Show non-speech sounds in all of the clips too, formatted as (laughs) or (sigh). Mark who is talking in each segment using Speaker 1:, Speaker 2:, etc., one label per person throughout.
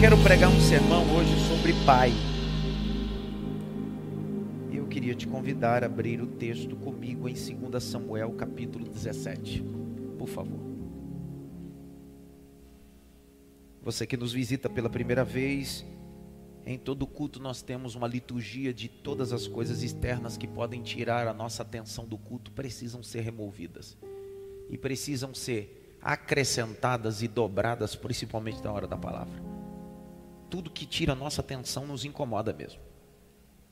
Speaker 1: quero pregar um sermão hoje sobre pai. Eu queria te convidar a abrir o texto comigo em 2 Samuel, capítulo 17. Por favor. Você que nos visita pela primeira vez, em todo culto nós temos uma liturgia de todas as coisas externas que podem tirar a nossa atenção do culto, precisam ser removidas. E precisam ser acrescentadas e dobradas, principalmente na hora da palavra tudo que tira a nossa atenção nos incomoda mesmo.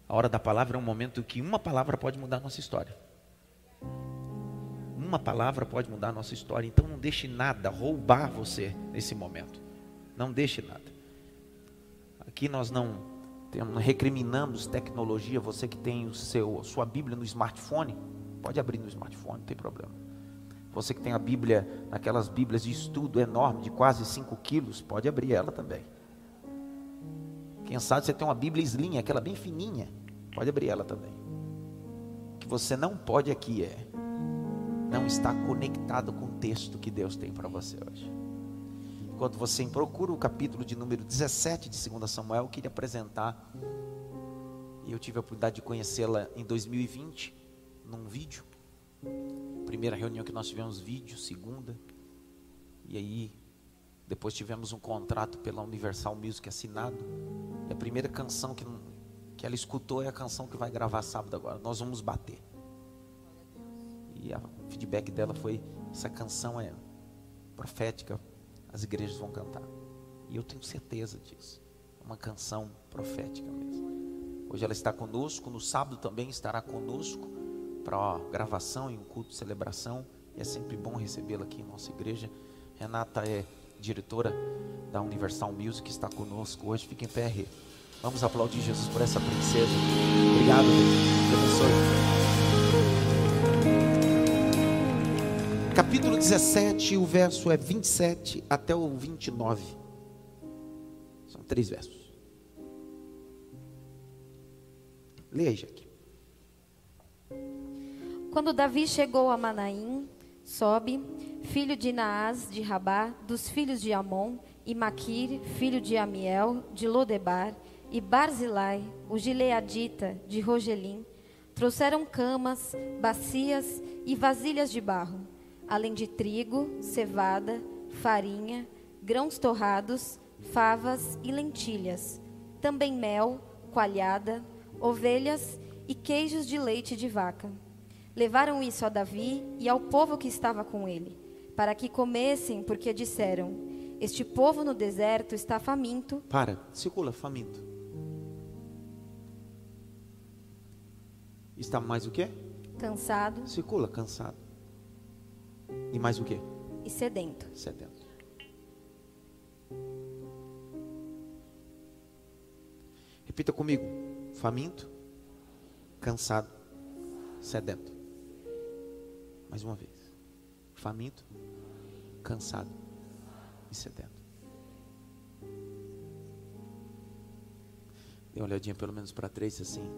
Speaker 1: A hora da palavra é um momento que uma palavra pode mudar a nossa história. Uma palavra pode mudar a nossa história. Então não deixe nada roubar você nesse momento. Não deixe nada. Aqui nós não temos, recriminamos tecnologia. Você que tem o seu, sua Bíblia no smartphone, pode abrir no smartphone, não tem problema. Você que tem a Bíblia, aquelas Bíblias de estudo enorme, de quase 5 quilos, pode abrir ela também. Quem sabe você tem uma Bíblia slim, aquela bem fininha. Pode abrir ela também. O que você não pode aqui é não estar conectado com o texto que Deus tem para você hoje. Enquanto você procura o capítulo de número 17 de 2 Samuel, eu queria apresentar. E eu tive a oportunidade de conhecê-la em 2020, num vídeo. Primeira reunião que nós tivemos vídeo, segunda. E aí depois tivemos um contrato pela Universal Music assinado. E a primeira canção que, que ela escutou é a canção que vai gravar sábado agora. Nós vamos bater. E o feedback dela foi: essa canção é profética, as igrejas vão cantar. E eu tenho certeza disso. É uma canção profética mesmo. Hoje ela está conosco, no sábado também estará conosco para gravação e um culto de celebração. E é sempre bom recebê-la aqui em nossa igreja. Renata é diretora da Universal Music, está conosco hoje. Fique em pé, Rê. Vamos aplaudir Jesus por essa princesa. Obrigado, Deus. abençoe. Capítulo 17, o verso é 27 até o 29. São três versos. Leia, Jaque.
Speaker 2: Quando Davi chegou a Manaim, sobe filho de Naás de Rabá, dos filhos de Amon, e Maquir, filho de Amiel, de Lodebar, e Barzilai, o gileadita, de Rogelim, trouxeram camas, bacias e vasilhas de barro, além de trigo, cevada, farinha, grãos torrados, favas e lentilhas, também mel, coalhada, ovelhas e queijos de leite de vaca. Levaram isso a Davi e ao povo que estava com ele para que comessem, porque disseram: Este povo no deserto está faminto.
Speaker 1: Para, circula, faminto. Está mais o quê?
Speaker 2: Cansado.
Speaker 1: Circula, cansado. E mais o quê?
Speaker 2: E sedento.
Speaker 1: Sedento. Repita comigo: faminto, cansado, sedento. Mais uma vez. Faminto, cansado e sedento. Dê uma olhadinha pelo menos para três assim.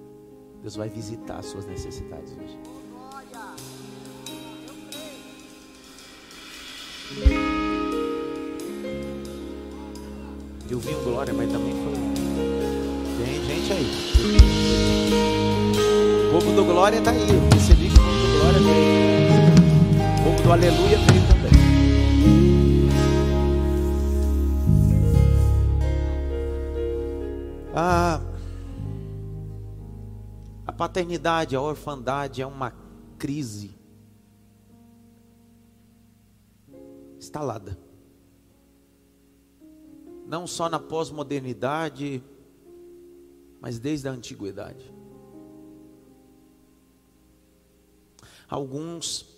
Speaker 1: Deus vai visitar as suas necessidades hoje. Eu vi um glória, mas também foi. Tem gente aí. O povo do glória está aí. Eu percebi que o povo do glória veio. Do aleluia também. A, a paternidade, a orfandade é uma crise instalada. Não só na pós-modernidade, mas desde a antiguidade. Alguns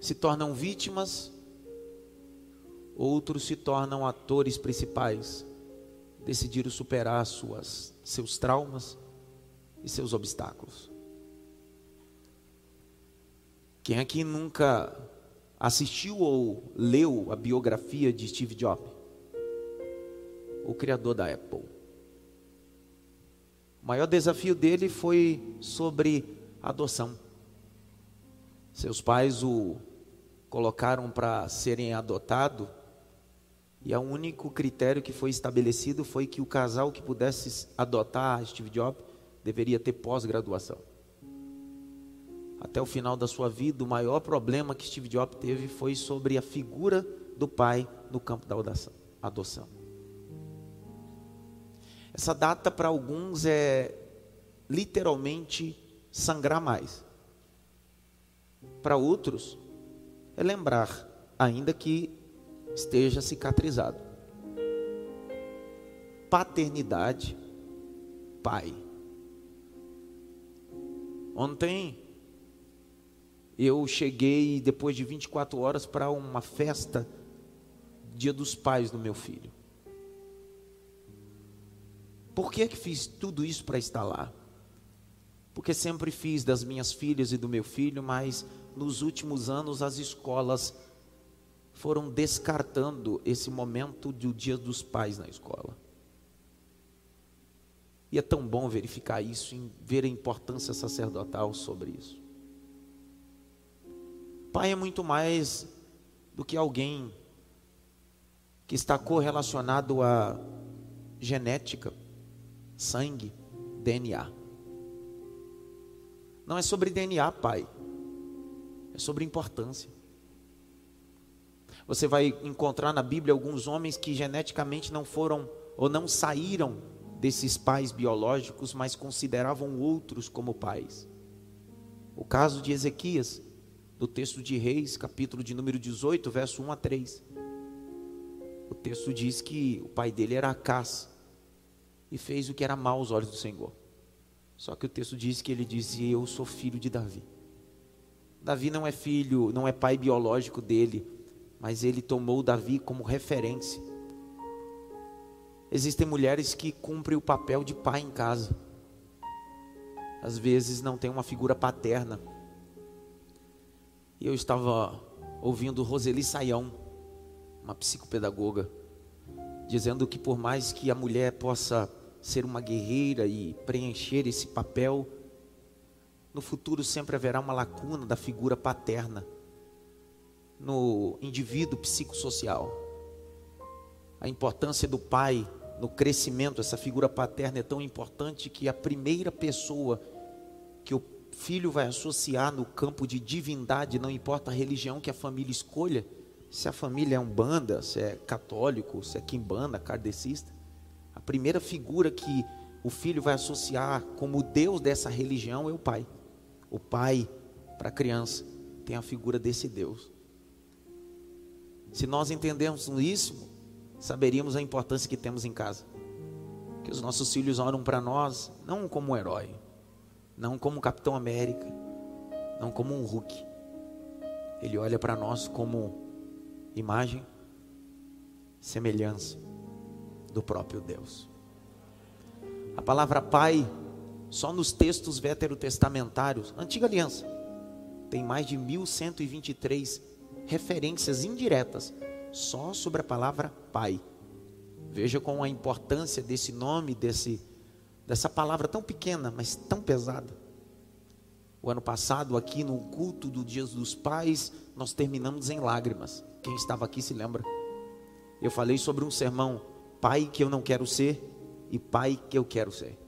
Speaker 1: se tornam vítimas, outros se tornam atores principais decidiram superar suas, seus traumas e seus obstáculos. Quem aqui nunca assistiu ou leu a biografia de Steve Jobs? O criador da Apple. O maior desafio dele foi sobre adoção. Seus pais o colocaram para serem adotado E o único critério que foi estabelecido foi que o casal que pudesse adotar Steve Jobs deveria ter pós-graduação. Até o final da sua vida, o maior problema que Steve Jobs teve foi sobre a figura do pai no campo da adoção. Essa data para alguns é literalmente sangrar mais. Para outros é lembrar, ainda que esteja cicatrizado. Paternidade, pai. Ontem eu cheguei depois de 24 horas para uma festa Dia dos Pais do meu filho. Por que que fiz tudo isso para estar lá? Porque sempre fiz das minhas filhas e do meu filho, mas nos últimos anos as escolas foram descartando esse momento do Dia dos Pais na escola. E é tão bom verificar isso, ver a importância sacerdotal sobre isso. Pai é muito mais do que alguém que está correlacionado à genética, sangue, DNA. Não é sobre DNA, pai. É sobre importância. Você vai encontrar na Bíblia alguns homens que geneticamente não foram ou não saíram desses pais biológicos, mas consideravam outros como pais. O caso de Ezequias, do texto de Reis, capítulo de número 18, verso 1 a 3. O texto diz que o pai dele era Acás e fez o que era mal aos olhos do Senhor. Só que o texto diz que ele dizia: Eu sou filho de Davi. Davi não é filho, não é pai biológico dele, mas ele tomou Davi como referência. Existem mulheres que cumprem o papel de pai em casa. Às vezes não tem uma figura paterna e eu estava ouvindo Roseli Saião, uma psicopedagoga, dizendo que por mais que a mulher possa ser uma guerreira e preencher esse papel, no futuro sempre haverá uma lacuna da figura paterna no indivíduo psicossocial. A importância do pai no crescimento, essa figura paterna é tão importante que a primeira pessoa que o filho vai associar no campo de divindade, não importa a religião que a família escolha, se a família é umbanda, se é católico, se é quimbanda, kardecista, a primeira figura que o filho vai associar como Deus dessa religião é o pai. O pai, para a criança, tem a figura desse Deus. Se nós entendermos isso, saberíamos a importância que temos em casa. Que os nossos filhos oram para nós, não como um herói, não como um Capitão América, não como um Hulk. Ele olha para nós como imagem, semelhança do próprio Deus. A palavra pai, só nos textos veterotestamentários, antiga aliança, tem mais de 1123 referências indiretas só sobre a palavra pai. Veja com a importância desse nome, desse dessa palavra tão pequena, mas tão pesada. O ano passado, aqui no culto do Dia dos Pais, nós terminamos em lágrimas. Quem estava aqui se lembra? Eu falei sobre um sermão, pai que eu não quero ser e pai que eu quero ser.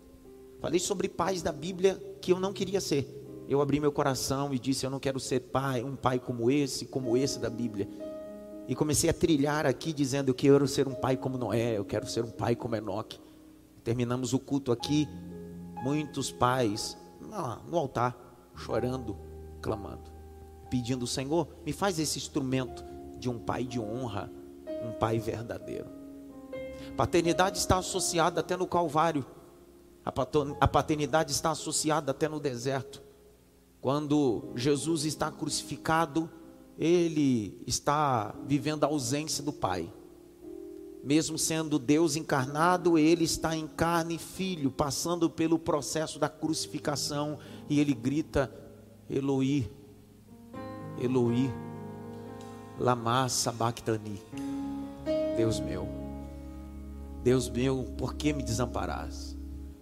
Speaker 1: Falei sobre pais da Bíblia que eu não queria ser. Eu abri meu coração e disse: Eu não quero ser pai, um pai como esse, como esse da Bíblia. E comecei a trilhar aqui dizendo: Eu quero ser um pai como Noé, eu quero ser um pai como Enoque. Terminamos o culto aqui, muitos pais no altar, chorando, clamando, pedindo: Senhor, me faz esse instrumento de um pai de honra, um pai verdadeiro. Paternidade está associada até no Calvário, a paternidade está associada até no deserto. Quando Jesus está crucificado, ele está vivendo a ausência do Pai mesmo sendo Deus encarnado, ele está em carne e filho, passando pelo processo da crucificação, e ele grita: Eloi, Eloi, lama sabachthani. Deus meu, Deus meu, por que me desamparas?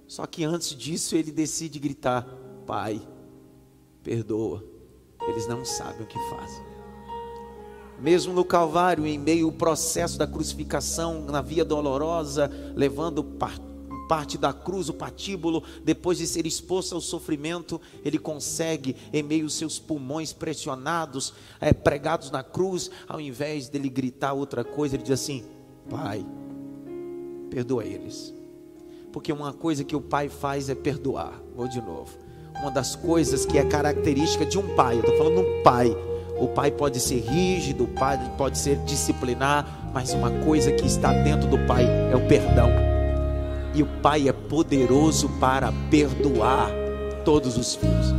Speaker 1: Só que antes disso ele decide gritar: Pai, perdoa, eles não sabem o que fazem. mesmo no Calvário, em meio ao processo da crucificação, na via dolorosa, levando parte da cruz, o patíbulo, depois de ser exposto ao sofrimento, ele consegue, em meio aos seus pulmões pressionados, é, pregados na cruz, ao invés dele gritar outra coisa, ele diz assim: Pai, perdoa eles. Porque uma coisa que o pai faz é perdoar. Vou de novo. Uma das coisas que é característica de um pai, eu estou falando um pai o pai pode ser rígido, o pai pode ser disciplinar, mas uma coisa que está dentro do pai é o perdão. E o pai é poderoso para perdoar todos os filhos.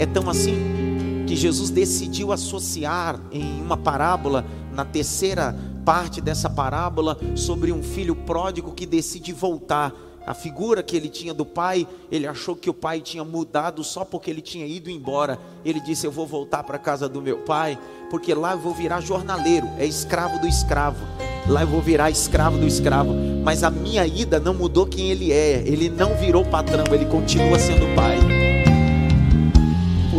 Speaker 1: É tão assim que Jesus decidiu associar em uma parábola, na terceira parte dessa parábola, sobre um filho pródigo que decide voltar a figura que ele tinha do pai, ele achou que o pai tinha mudado só porque ele tinha ido embora. Ele disse: Eu vou voltar para a casa do meu pai, porque lá eu vou virar jornaleiro, é escravo do escravo. Lá eu vou virar escravo do escravo. Mas a minha ida não mudou quem ele é. Ele não virou patrão, ele continua sendo pai.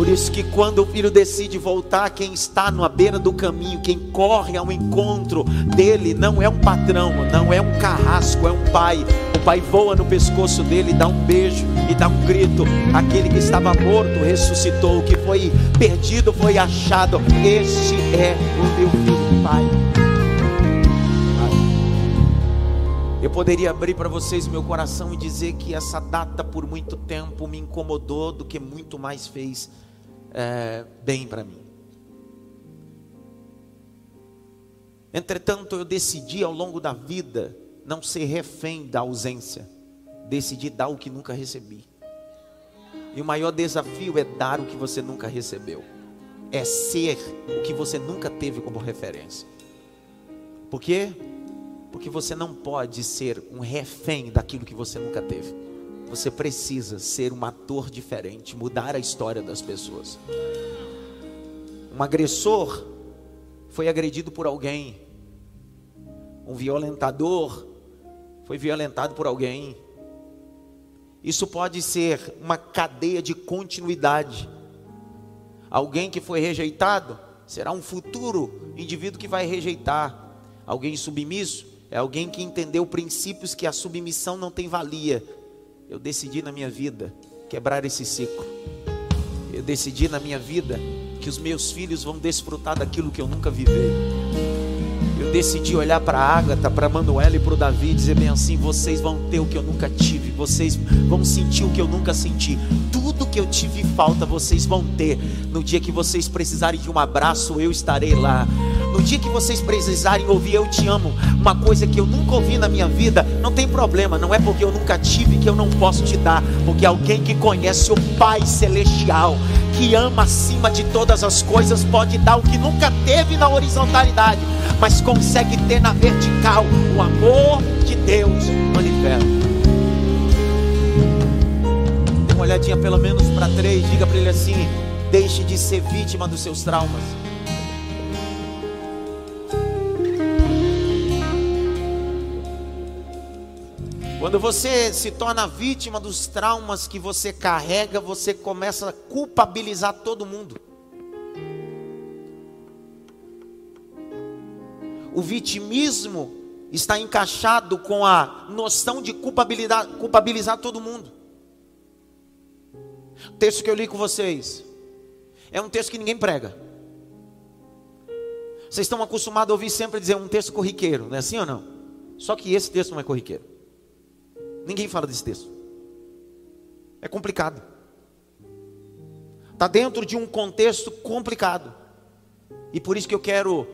Speaker 1: Por isso que quando o filho decide voltar, quem está na beira do caminho, quem corre ao encontro dele, não é um patrão, não é um carrasco, é um pai. O pai voa no pescoço dele, dá um beijo e dá um grito. Aquele que estava morto ressuscitou, o que foi perdido foi achado. Este é o meu filho, pai. Eu poderia abrir para vocês meu coração e dizer que essa data por muito tempo me incomodou do que muito mais fez é, bem para mim. Entretanto, eu decidi ao longo da vida não ser refém da ausência, decidi dar o que nunca recebi. E o maior desafio é dar o que você nunca recebeu, é ser o que você nunca teve como referência. Por quê? Porque você não pode ser um refém daquilo que você nunca teve. Você precisa ser um ator diferente, mudar a história das pessoas. Um agressor foi agredido por alguém. Um violentador foi violentado por alguém. Isso pode ser uma cadeia de continuidade. Alguém que foi rejeitado será um futuro indivíduo que vai rejeitar. Alguém submisso é alguém que entendeu princípios que a submissão não tem valia, eu decidi na minha vida quebrar esse ciclo. Eu decidi na minha vida que os meus filhos vão desfrutar daquilo que eu nunca vivei. Eu decidi olhar para a Ágata, para Manuela e para o Davi e dizer bem assim: vocês vão ter o que eu nunca tive, vocês vão sentir o que eu nunca senti. Tudo que eu tive falta, vocês vão ter. No dia que vocês precisarem de um abraço, eu estarei lá. No dia que vocês precisarem ouvir eu te amo, uma coisa que eu nunca ouvi na minha vida, não tem problema, não é porque eu nunca tive que eu não posso te dar, porque alguém que conhece o Pai celestial, que ama acima de todas as coisas, pode dar o que nunca teve na horizontalidade, mas consegue ter na vertical o amor de Deus manifesto. Dê uma olhadinha pelo menos para três, diga para ele assim: deixe de ser vítima dos seus traumas. Quando você se torna vítima dos traumas que você carrega, você começa a culpabilizar todo mundo. O vitimismo está encaixado com a noção de culpabilidade, culpabilizar todo mundo. O texto que eu li com vocês é um texto que ninguém prega. Vocês estão acostumados a ouvir sempre dizer um texto corriqueiro, não é assim ou não? Só que esse texto não é corriqueiro. Ninguém fala desse texto. É complicado. Está dentro de um contexto complicado. E por isso que eu quero,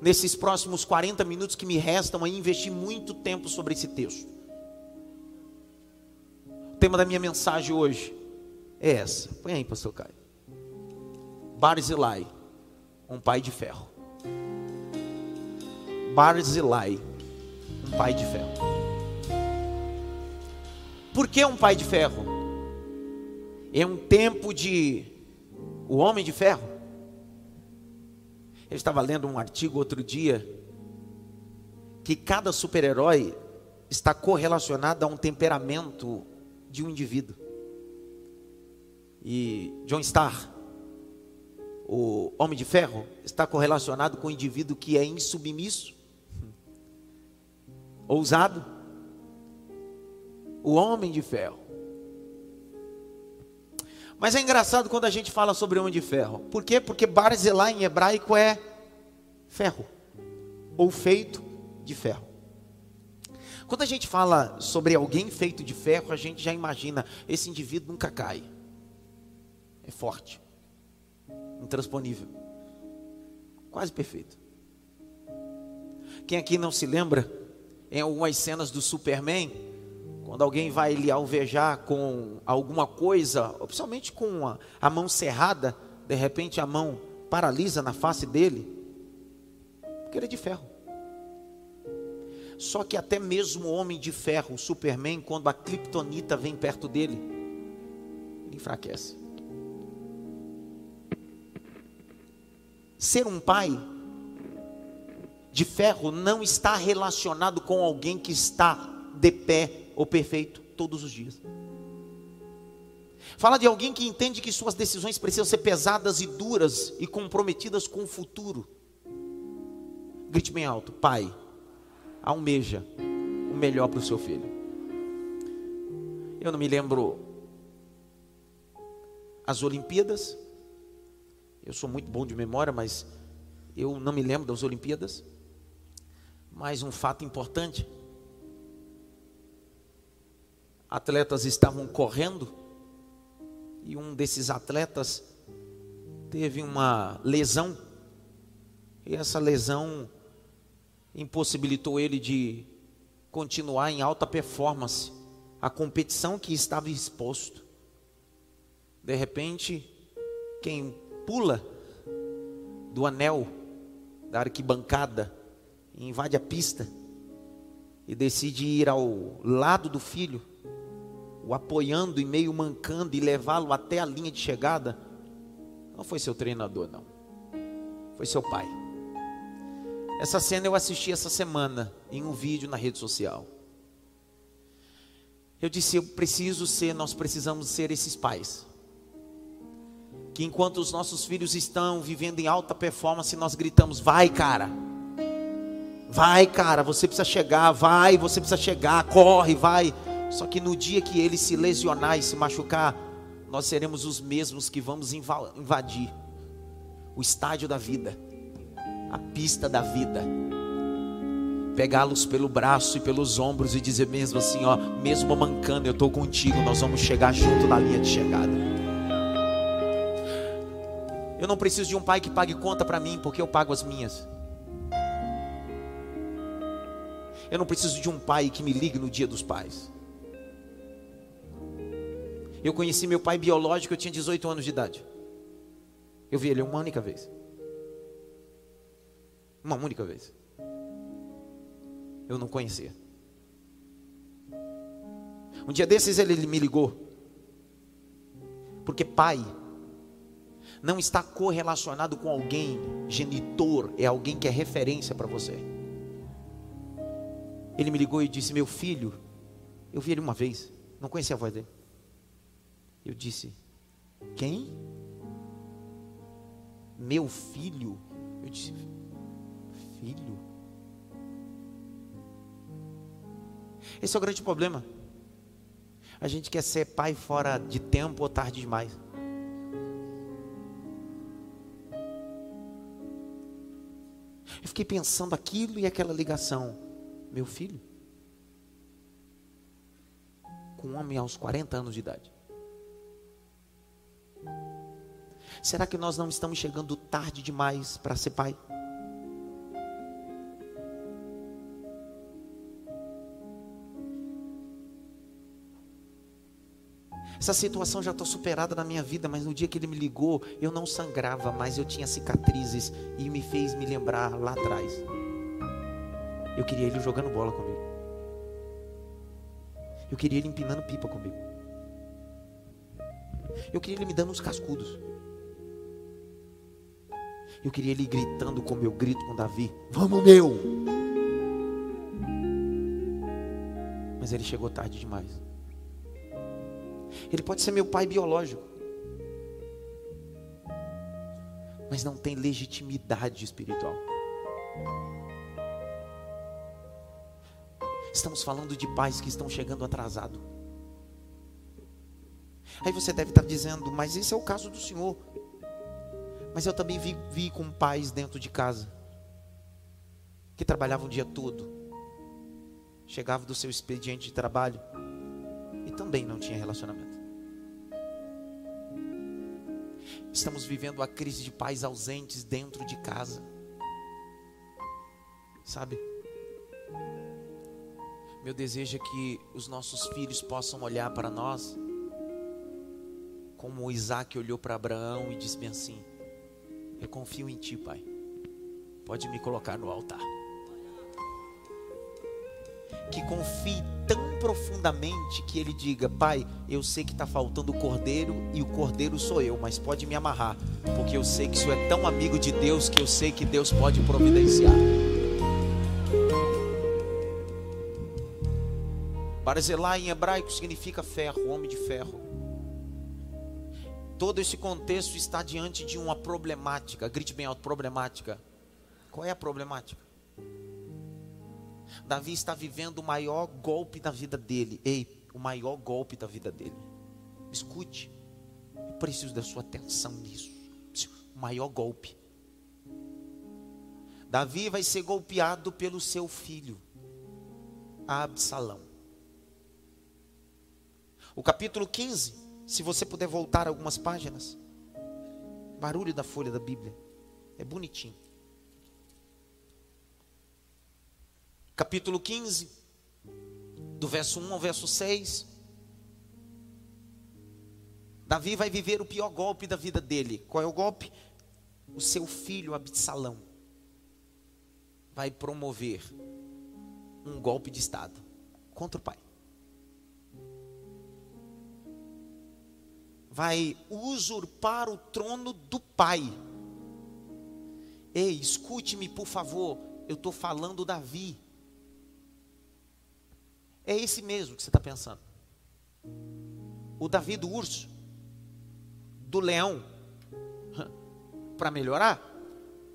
Speaker 1: nesses próximos 40 minutos que me restam, aí, investir muito tempo sobre esse texto. O tema da minha mensagem hoje é essa. Põe aí, pastor Caio. Barzilai, um pai de ferro. Barzilai, um pai de ferro. Por que um pai de ferro? É um tempo de o homem de ferro. Eu estava lendo um artigo outro dia que cada super-herói está correlacionado a um temperamento de um indivíduo. E John Starr, o homem de ferro está correlacionado com o indivíduo que é insubmisso, (laughs) ousado. O homem de ferro. Mas é engraçado quando a gente fala sobre homem de ferro. Por quê? Porque Barzilai em hebraico é ferro, ou feito de ferro. Quando a gente fala sobre alguém feito de ferro, a gente já imagina, esse indivíduo nunca cai. É forte intransponível. Quase perfeito. Quem aqui não se lembra, em algumas cenas do Superman, quando alguém vai lhe alvejar com alguma coisa, principalmente com a, a mão cerrada, de repente a mão paralisa na face dele, porque ele é de ferro. Só que até mesmo o homem de ferro, o Superman, quando a Kryptonita vem perto dele, ele enfraquece. Ser um pai de ferro não está relacionado com alguém que está de pé ou perfeito todos os dias. Fala de alguém que entende que suas decisões precisam ser pesadas e duras e comprometidas com o futuro. Grite bem alto: Pai, almeja o melhor para o seu filho. Eu não me lembro as Olimpíadas, eu sou muito bom de memória, mas eu não me lembro das Olimpíadas. Mas um fato importante: atletas estavam correndo e um desses atletas teve uma lesão. E essa lesão impossibilitou ele de continuar em alta performance a competição que estava exposto. De repente, quem pula do anel da arquibancada, invade a pista e decide ir ao lado do filho, o apoiando e meio mancando e levá-lo até a linha de chegada, não foi seu treinador, não. Foi seu pai. Essa cena eu assisti essa semana em um vídeo na rede social. Eu disse, eu preciso ser, nós precisamos ser esses pais que enquanto os nossos filhos estão vivendo em alta performance, nós gritamos: vai, cara. Vai, cara, você precisa chegar, vai, você precisa chegar, corre, vai. Só que no dia que ele se lesionar e se machucar, nós seremos os mesmos que vamos invadir o estádio da vida, a pista da vida. Pegá-los pelo braço e pelos ombros e dizer mesmo assim, ó, mesmo mancando, eu estou contigo, nós vamos chegar junto na linha de chegada. Eu não preciso de um pai que pague conta para mim, porque eu pago as minhas. Eu não preciso de um pai que me ligue no dia dos pais. Eu conheci meu pai biológico, eu tinha 18 anos de idade. Eu vi ele uma única vez. Uma única vez. Eu não conhecia. Um dia desses ele me ligou. Porque pai não está correlacionado com alguém genitor, é alguém que é referência para você. Ele me ligou e disse: Meu filho, eu vi ele uma vez, não conhecia a voz dele. Eu disse: Quem? Meu filho? Eu disse: Filho? Esse é o grande problema. A gente quer ser pai fora de tempo ou tarde demais. Eu fiquei pensando aquilo e aquela ligação. Meu filho, com um homem aos 40 anos de idade. Será que nós não estamos chegando tarde demais para ser pai? Essa situação já está superada na minha vida, mas no dia que ele me ligou, eu não sangrava, mas eu tinha cicatrizes e me fez me lembrar lá atrás. Eu queria ele jogando bola comigo. Eu queria ele empinando pipa comigo. Eu queria ele me dando uns cascudos. Eu queria ele gritando como eu grito com Davi: Vamos, meu! Mas ele chegou tarde demais. Ele pode ser meu pai biológico. mas não tem legitimidade espiritual. Estamos falando de pais que estão chegando atrasado. Aí você deve estar dizendo, mas esse é o caso do Senhor. Mas eu também vi, vi com pais dentro de casa que trabalhavam o dia todo, chegava do seu expediente de trabalho e também não tinha relacionamento. Estamos vivendo a crise de pais ausentes dentro de casa. Sabe? Meu desejo é que os nossos filhos possam olhar para nós como Isaac olhou para Abraão e disse bem assim: Eu confio em ti, pai. Pode me colocar no altar que confie tão profundamente que ele diga: Pai, eu sei que está faltando o cordeiro e o cordeiro sou eu, mas pode me amarrar, porque eu sei que isso é tão amigo de Deus que eu sei que Deus pode providenciar. Barzilai em hebraico significa ferro, homem de ferro. Todo esse contexto está diante de uma problemática. Grite bem alto: problemática. Qual é a problemática? Davi está vivendo o maior golpe da vida dele. Ei, o maior golpe da vida dele. Escute. Eu preciso da sua atenção nisso. O maior golpe. Davi vai ser golpeado pelo seu filho, Absalão. O capítulo 15, se você puder voltar algumas páginas. Barulho da folha da Bíblia. É bonitinho. capítulo 15, do verso 1 ao verso 6. Davi vai viver o pior golpe da vida dele. Qual é o golpe? O seu filho Absalão vai promover um golpe de Estado contra o pai. Vai usurpar o trono do pai. Ei, escute-me, por favor. Eu estou falando Davi. É esse mesmo que você está pensando. O Davi do urso, do leão, (laughs) para melhorar,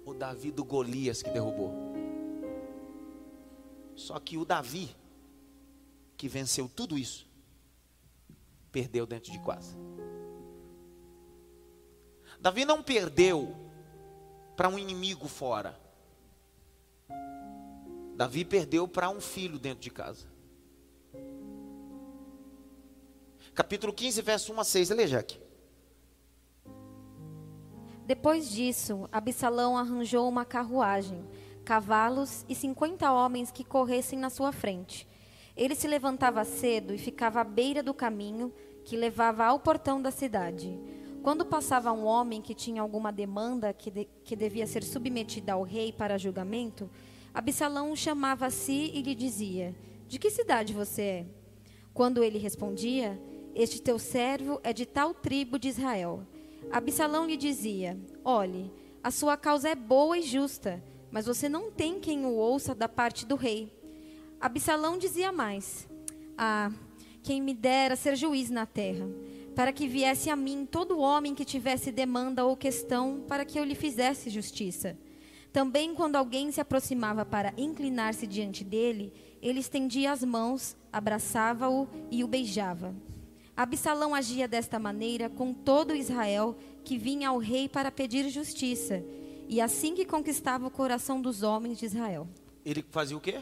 Speaker 1: o Davi do Golias que derrubou. Só que o Davi, que venceu tudo isso, perdeu dentro de casa. Davi não perdeu para um inimigo fora. Davi perdeu para um filho dentro de casa. capítulo 15, verso 1 a 6. Lê, Jaque.
Speaker 2: Depois disso, Absalão arranjou uma carruagem, cavalos e cinquenta homens que corressem na sua frente. Ele se levantava cedo e ficava à beira do caminho que levava ao portão da cidade. Quando passava um homem que tinha alguma demanda que, de, que devia ser submetida ao rei para julgamento, Absalão o chamava a si e lhe dizia: De que cidade você é? Quando ele respondia: este teu servo é de tal tribo de Israel. Absalão lhe dizia: Olhe, a sua causa é boa e justa, mas você não tem quem o ouça da parte do rei. Absalão dizia mais: Ah, quem me dera ser juiz na terra, para que viesse a mim todo homem que tivesse demanda ou questão, para que eu lhe fizesse justiça. Também, quando alguém se aproximava para inclinar-se diante dele, ele estendia as mãos, abraçava-o e o beijava. Absalão agia desta maneira com todo Israel que vinha ao rei para pedir justiça, e assim que conquistava o coração dos homens de Israel.
Speaker 1: Ele fazia o quê?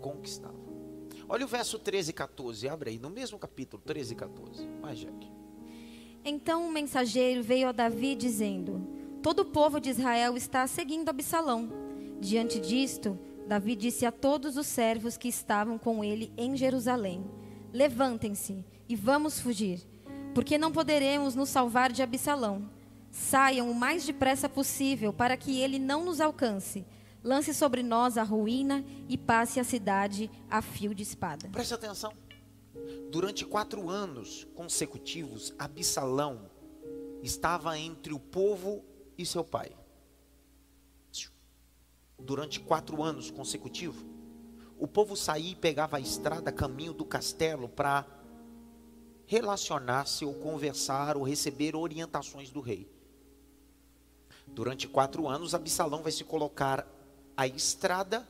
Speaker 1: Conquistava. Olha o verso 13 e 14, abre aí, no mesmo capítulo, 13 e 14. Vai, Jack.
Speaker 2: Então um mensageiro veio a Davi dizendo: Todo o povo de Israel está seguindo Absalão. Diante disto, Davi disse a todos os servos que estavam com ele em Jerusalém: Levantem-se e vamos fugir, porque não poderemos nos salvar de Absalão. Saiam o mais depressa possível para que ele não nos alcance. Lance sobre nós a ruína e passe a cidade a fio de espada.
Speaker 1: Preste atenção. Durante quatro anos consecutivos, Absalão estava entre o povo e seu pai. Durante quatro anos consecutivos, o povo saía e pegava a estrada caminho do castelo para relacionar-se ou conversar ou receber orientações do rei. Durante quatro anos, Absalão vai se colocar à estrada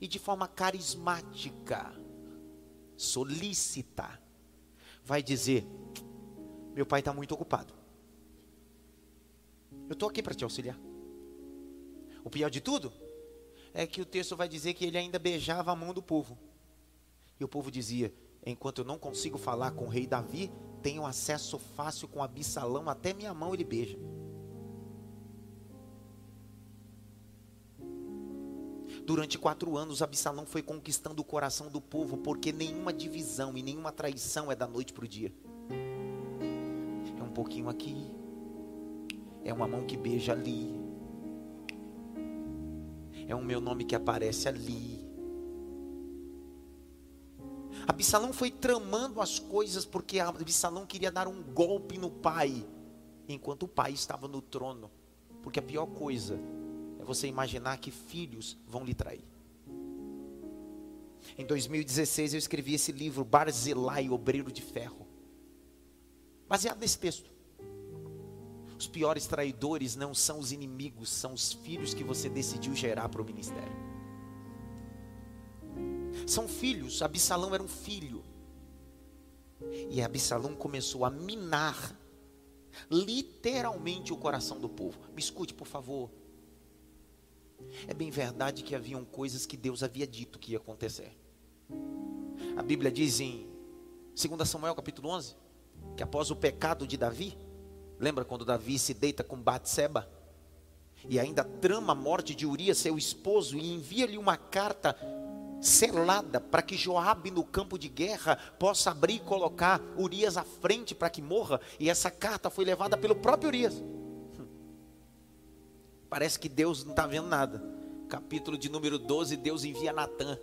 Speaker 1: e de forma carismática, solícita, vai dizer: Meu pai está muito ocupado. Eu estou aqui para te auxiliar. O pior de tudo é que o texto vai dizer que ele ainda beijava a mão do povo. E o povo dizia: Enquanto eu não consigo falar com o rei Davi, tenho acesso fácil com Absalão, até minha mão ele beija. Durante quatro anos, Absalão foi conquistando o coração do povo, porque nenhuma divisão e nenhuma traição é da noite para o dia. É um pouquinho aqui, é uma mão que beija ali, é o meu nome que aparece ali. Absalão foi tramando as coisas porque Absalão queria dar um golpe no pai, enquanto o pai estava no trono. Porque a pior coisa você imaginar que filhos vão lhe trair. Em 2016 eu escrevi esse livro, Barzilai, Obreiro de Ferro. Baseado nesse texto. Os piores traidores não são os inimigos, são os filhos que você decidiu gerar para o ministério. São filhos, Absalão era um filho. E Absalão começou a minar literalmente o coração do povo. Me escute, por favor. É bem verdade que haviam coisas que Deus havia dito que ia acontecer. A Bíblia diz em 2 Samuel capítulo 11, que após o pecado de Davi, lembra quando Davi se deita com Batseba? E ainda trama a morte de Urias, seu esposo, e envia-lhe uma carta selada para que Joabe no campo de guerra possa abrir e colocar Urias à frente para que morra, e essa carta foi levada pelo próprio Urias. Parece que Deus não está vendo nada. Capítulo de número 12, Deus envia Natan.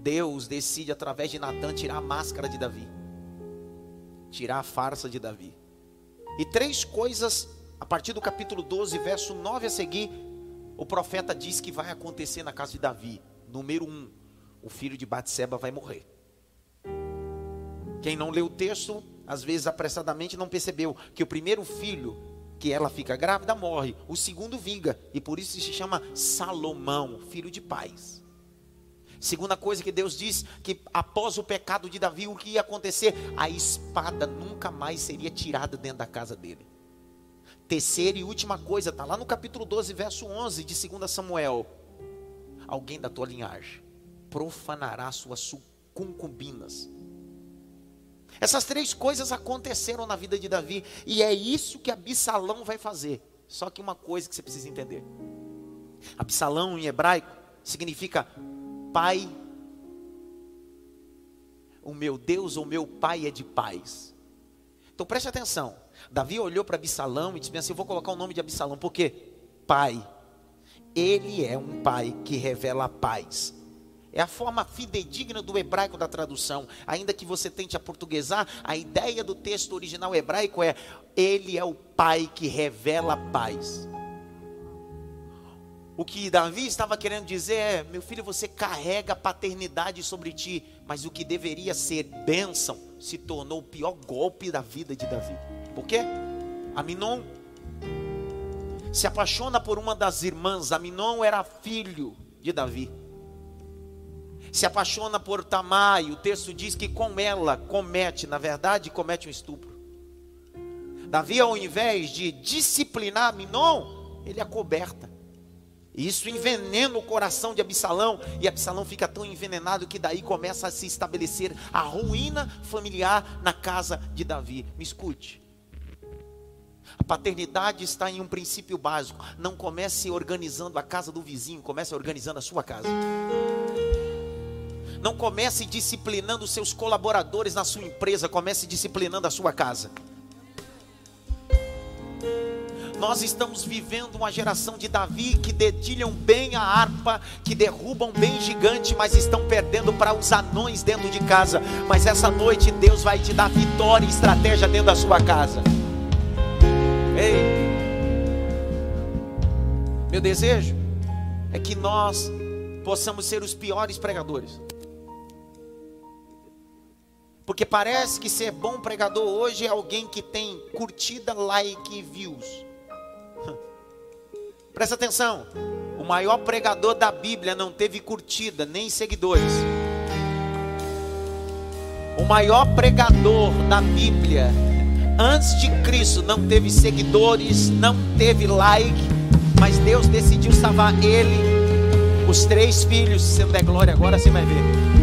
Speaker 1: Deus decide através de Natan tirar a máscara de Davi. Tirar a farsa de Davi. E três coisas, a partir do capítulo 12, verso 9 a seguir, o profeta diz que vai acontecer na casa de Davi. Número 1, o filho de Batseba vai morrer. Quem não leu o texto, às vezes apressadamente não percebeu que o primeiro filho que ela fica grávida, morre. O segundo vinga. E por isso se chama Salomão, filho de pais. Segunda coisa que Deus diz que após o pecado de Davi, o que ia acontecer? A espada nunca mais seria tirada dentro da casa dele. Terceira e última coisa, está lá no capítulo 12, verso 11 de 2 Samuel. Alguém da tua linhagem profanará suas concubinas essas três coisas aconteceram na vida de Davi e é isso que Absalão vai fazer. Só que uma coisa que você precisa entender: Absalão em hebraico significa pai. O meu Deus, o meu pai é de paz. Então preste atenção. Davi olhou para Absalão e disse assim: Eu vou colocar o nome de Absalão, porque pai. Ele é um pai que revela paz. É a forma fidedigna do hebraico da tradução. Ainda que você tente aportuguesar, a ideia do texto original hebraico é: Ele é o Pai que revela paz. O que Davi estava querendo dizer é: meu filho, você carrega a paternidade sobre ti, mas o que deveria ser bênção se tornou o pior golpe da vida de Davi. Por quê? Aminon se apaixona por uma das irmãs. Aminon era filho de Davi se apaixona por Tamar, e o texto diz que com ela comete, na verdade, comete um estupro. Davi, ao invés de disciplinar Minon, ele a coberta. E isso envenena o coração de Absalão, e Absalão fica tão envenenado que daí começa a se estabelecer a ruína familiar na casa de Davi. Me escute. A paternidade está em um princípio básico. Não comece organizando a casa do vizinho, comece organizando a sua casa. Não comece disciplinando seus colaboradores na sua empresa, comece disciplinando a sua casa. Nós estamos vivendo uma geração de Davi que dedilham bem a harpa, que derrubam bem gigante, mas estão perdendo para os anões dentro de casa. Mas essa noite Deus vai te dar vitória e estratégia dentro da sua casa. Ei, meu desejo é que nós possamos ser os piores pregadores. Porque parece que ser bom pregador hoje é alguém que tem curtida, like e views. (laughs) Presta atenção. O maior pregador da Bíblia não teve curtida, nem seguidores. O maior pregador da Bíblia, antes de Cristo, não teve seguidores, não teve like, mas Deus decidiu salvar ele, os três filhos. Se não der glória agora, você vai ver.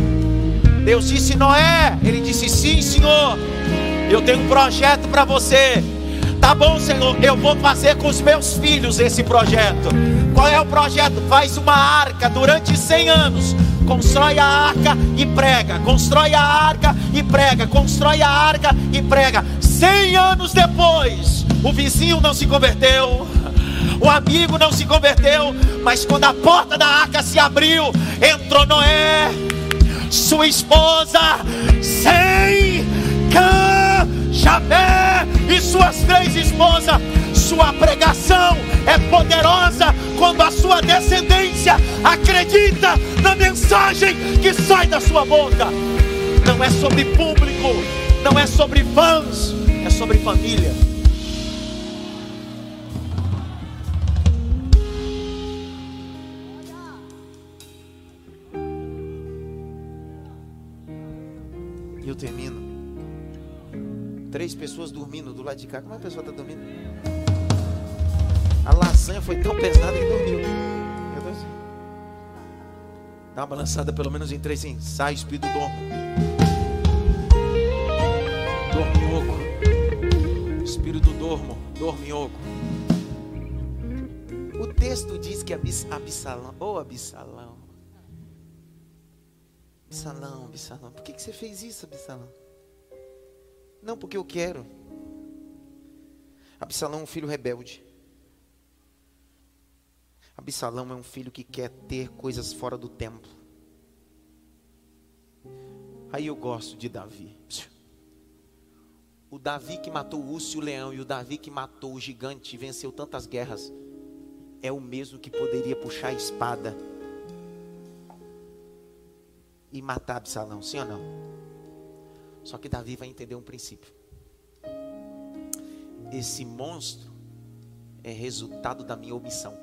Speaker 1: Deus disse: Noé, ele disse: Sim, Senhor, eu tenho um projeto para você. Tá bom, Senhor, eu vou fazer com os meus filhos esse projeto. Qual é o projeto? Faz uma arca durante 100 anos. Constrói a arca e prega. Constrói a arca e prega. Constrói a arca e prega. 100 anos depois, o vizinho não se converteu. O amigo não se converteu, mas quando a porta da arca se abriu, entrou Noé, sua esposa, sem cã, Jabé e suas três esposas. Sua pregação é poderosa quando a sua descendência acredita na mensagem que sai da sua boca. Não é sobre público, não é sobre fãs, é sobre família. Três pessoas dormindo do lado de cá. Como é que a pessoa está dormindo? A lasanha foi tão pesada que dormiu. Eu tô assim. Dá uma balançada pelo menos em três sim. Sai, espírito dorme. Dorminhoco. Espírito dormo. Dorminhoco. O texto diz que Absalão, ô oh, Absalão, Absalão, Absalão, por que, que você fez isso, Absalão? Não porque eu quero. Absalão é um filho rebelde. Absalão é um filho que quer ter coisas fora do templo. Aí eu gosto de Davi. O Davi que matou o urso e o leão, e o Davi que matou o gigante e venceu tantas guerras, é o mesmo que poderia puxar a espada e matar Absalão, sim ou não? Só que Davi vai entender um princípio. Esse monstro é resultado da minha omissão.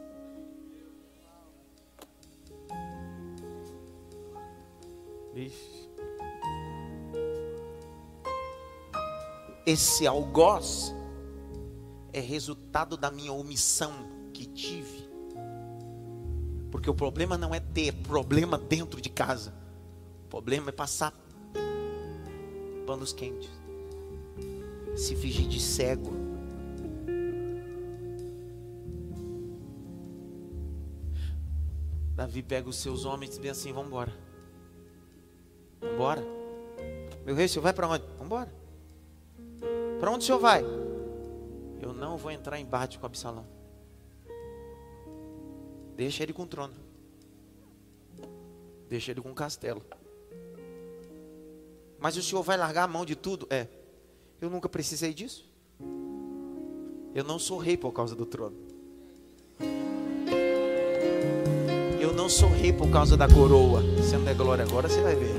Speaker 1: Esse algoz é resultado da minha omissão que tive. Porque o problema não é ter problema dentro de casa. O problema é passar panos quentes. Se fingir de cego. Davi pega os seus homens e diz assim: Vamos embora. Vamos embora. Meu rei, o senhor vai para onde? Vamos embora. Para onde o senhor vai? Eu não vou entrar em embate com Absalão. Deixa ele com o trono. Deixa ele com o castelo. Mas o Senhor vai largar a mão de tudo? É. Eu nunca precisei disso. Eu não sou rei por causa do trono. Eu não sou rei por causa da coroa. Se não é glória agora, você vai ver.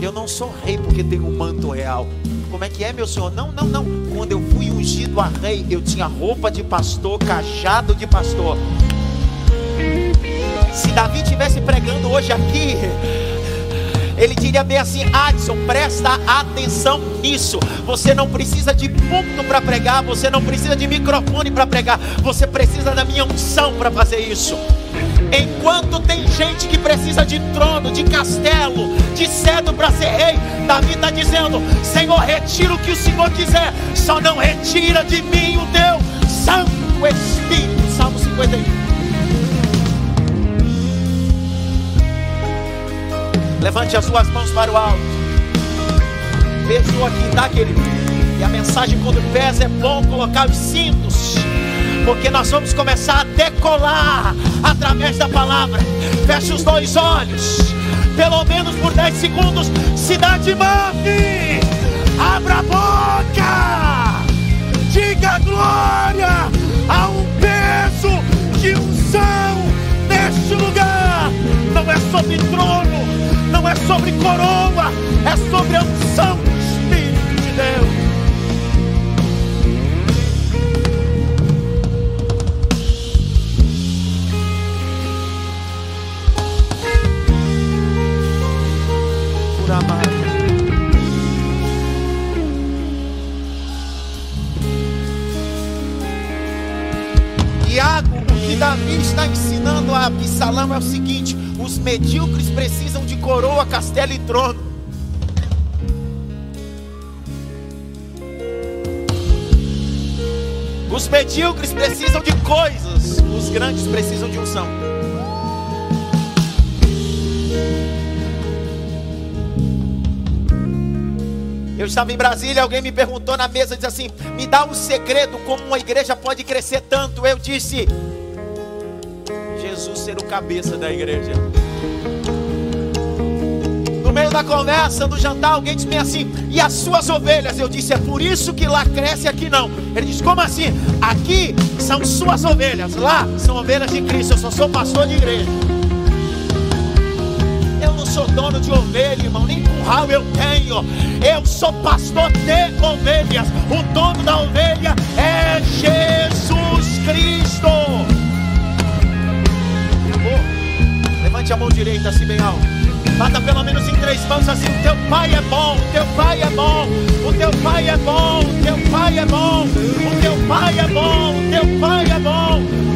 Speaker 1: Eu não sou rei porque tenho um manto real. Como é que é, meu senhor? Não, não, não. Quando eu fui ungido a rei, eu tinha roupa de pastor, cajado de pastor. Se Davi estivesse pregando hoje aqui, ele diria bem assim: Adson, presta atenção nisso. Você não precisa de púlpito para pregar, você não precisa de microfone para pregar, você precisa da minha unção para fazer isso. Enquanto tem gente que precisa de trono, de castelo, de cedro para ser rei, Davi está dizendo: Senhor, retira o que o Senhor quiser, só não retira de mim o teu Santo Espírito. Salmo 51. Levante as suas mãos para o alto. Beijo aqui, tá, querido? E a mensagem quando pesa é bom colocar os cintos. Porque nós vamos começar a decolar através da palavra. Feche os dois olhos. Pelo menos por 10 segundos. Cidade move. Abra a boca. Diga glória a um peso de unção neste lugar. Não é sobre trono não é sobre coroa, é sobre a unção do Espírito de Deus. Iago, o que Davi está ensinando a Absalão é o seguinte: os medíocres precisam coroa, castelo e trono. Os medíocres precisam de coisas, os grandes precisam de unção. Eu estava em Brasília, alguém me perguntou na mesa, diz assim: "Me dá um segredo como uma igreja pode crescer tanto?" Eu disse: Jesus ser o cabeça da igreja. Meio da conversa, do jantar, alguém disse assim: E as suas ovelhas? Eu disse: É por isso que lá cresce, aqui não. Ele disse: Como assim? Aqui são suas ovelhas, lá são ovelhas de Cristo. Eu só sou pastor de igreja. Eu não sou dono de ovelha, irmão, nem curral eu tenho. Eu sou pastor de ovelhas. O dono da ovelha é Jesus Cristo. Levante a mão direita assim bem alto. Bata pelo menos em três mãos assim: teu pai é bom, o teu pai é bom, o teu pai é bom, o teu pai é bom, o teu pai é bom, teu pai é bom.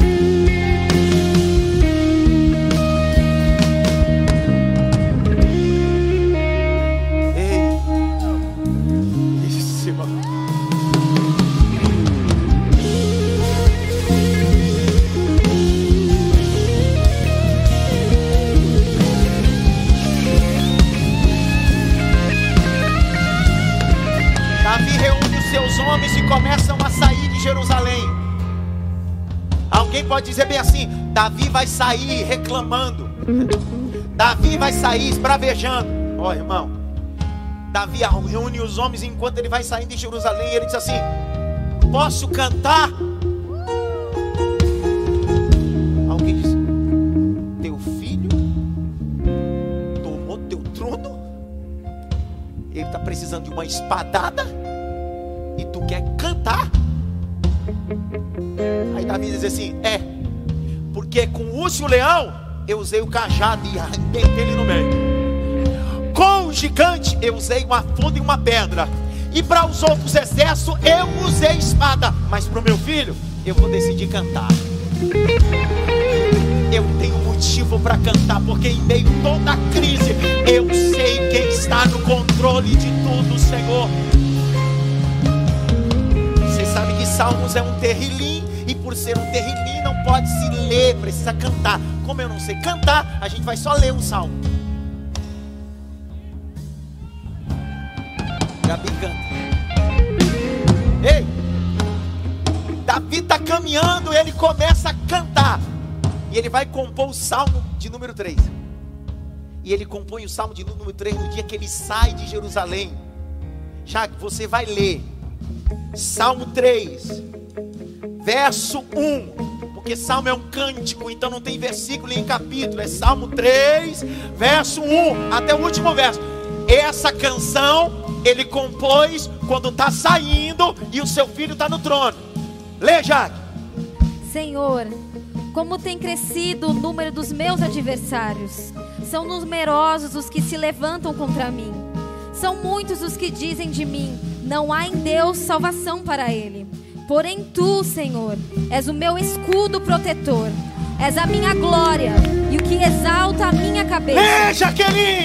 Speaker 1: Pode dizer bem assim: Davi vai sair reclamando, Davi vai sair esbravejando. Ó oh, irmão, Davi reúne os homens enquanto ele vai saindo de Jerusalém. E ele diz assim: Posso cantar? Alguém diz: Teu filho tomou teu trono? Ele está precisando de uma espadada? Aí Davi diz assim: É, porque com o urso e o leão eu usei o cajado e meti ele no meio. Com o gigante eu usei uma funda e uma pedra. E para os outros exércitos eu usei espada. Mas para o meu filho eu vou decidir cantar. Eu tenho motivo para cantar, porque em meio a toda a crise eu sei quem está no controle de tudo, Senhor sabe que Salmos é um terrilim e por ser um terrilim não pode se ler, precisa cantar. Como eu não sei cantar, a gente vai só ler um salmo. Gabi canta. Ei! Davi está caminhando, ele começa a cantar. E ele vai compor o salmo de número 3. E ele compõe o salmo de número 3 no dia que ele sai de Jerusalém. Já que você vai ler Salmo 3, verso 1. Porque Salmo é um cântico, então não tem versículo nem capítulo. É Salmo 3, verso 1 até o último verso. Essa canção ele compôs quando está saindo e o seu filho está no trono. Lê, Jaque.
Speaker 2: Senhor, como tem crescido o número dos meus adversários. São numerosos os que se levantam contra mim. São muitos os que dizem de mim: não há em Deus salvação para ele. Porém, tu, Senhor, és o meu escudo protetor. És a minha glória e o que exalta a minha cabeça.
Speaker 1: Ei,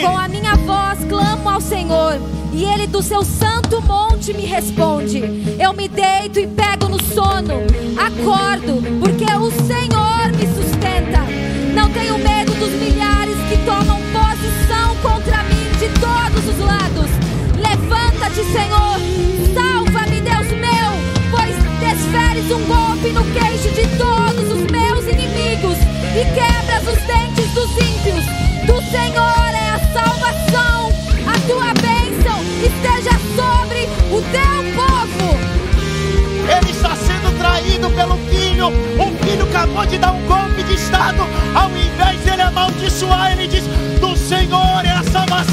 Speaker 2: Com a minha voz clamo ao Senhor, e ele do seu santo monte me responde. Eu me deito e pego no sono, acordo, porque o Senhor me sustenta. Não tenho medo dos milhares que tomam posição contra mim de todos os lados. Levanta-te, Senhor, desferes um golpe no queixo de todos os meus inimigos e quebras os dentes dos ímpios. Do Senhor é a salvação, a tua bênção esteja sobre o teu povo.
Speaker 1: Ele está sendo traído pelo filho. O filho acabou de dar um golpe de estado. Ao invés de ele amaldiçoar, ele diz: Do Senhor é a salvação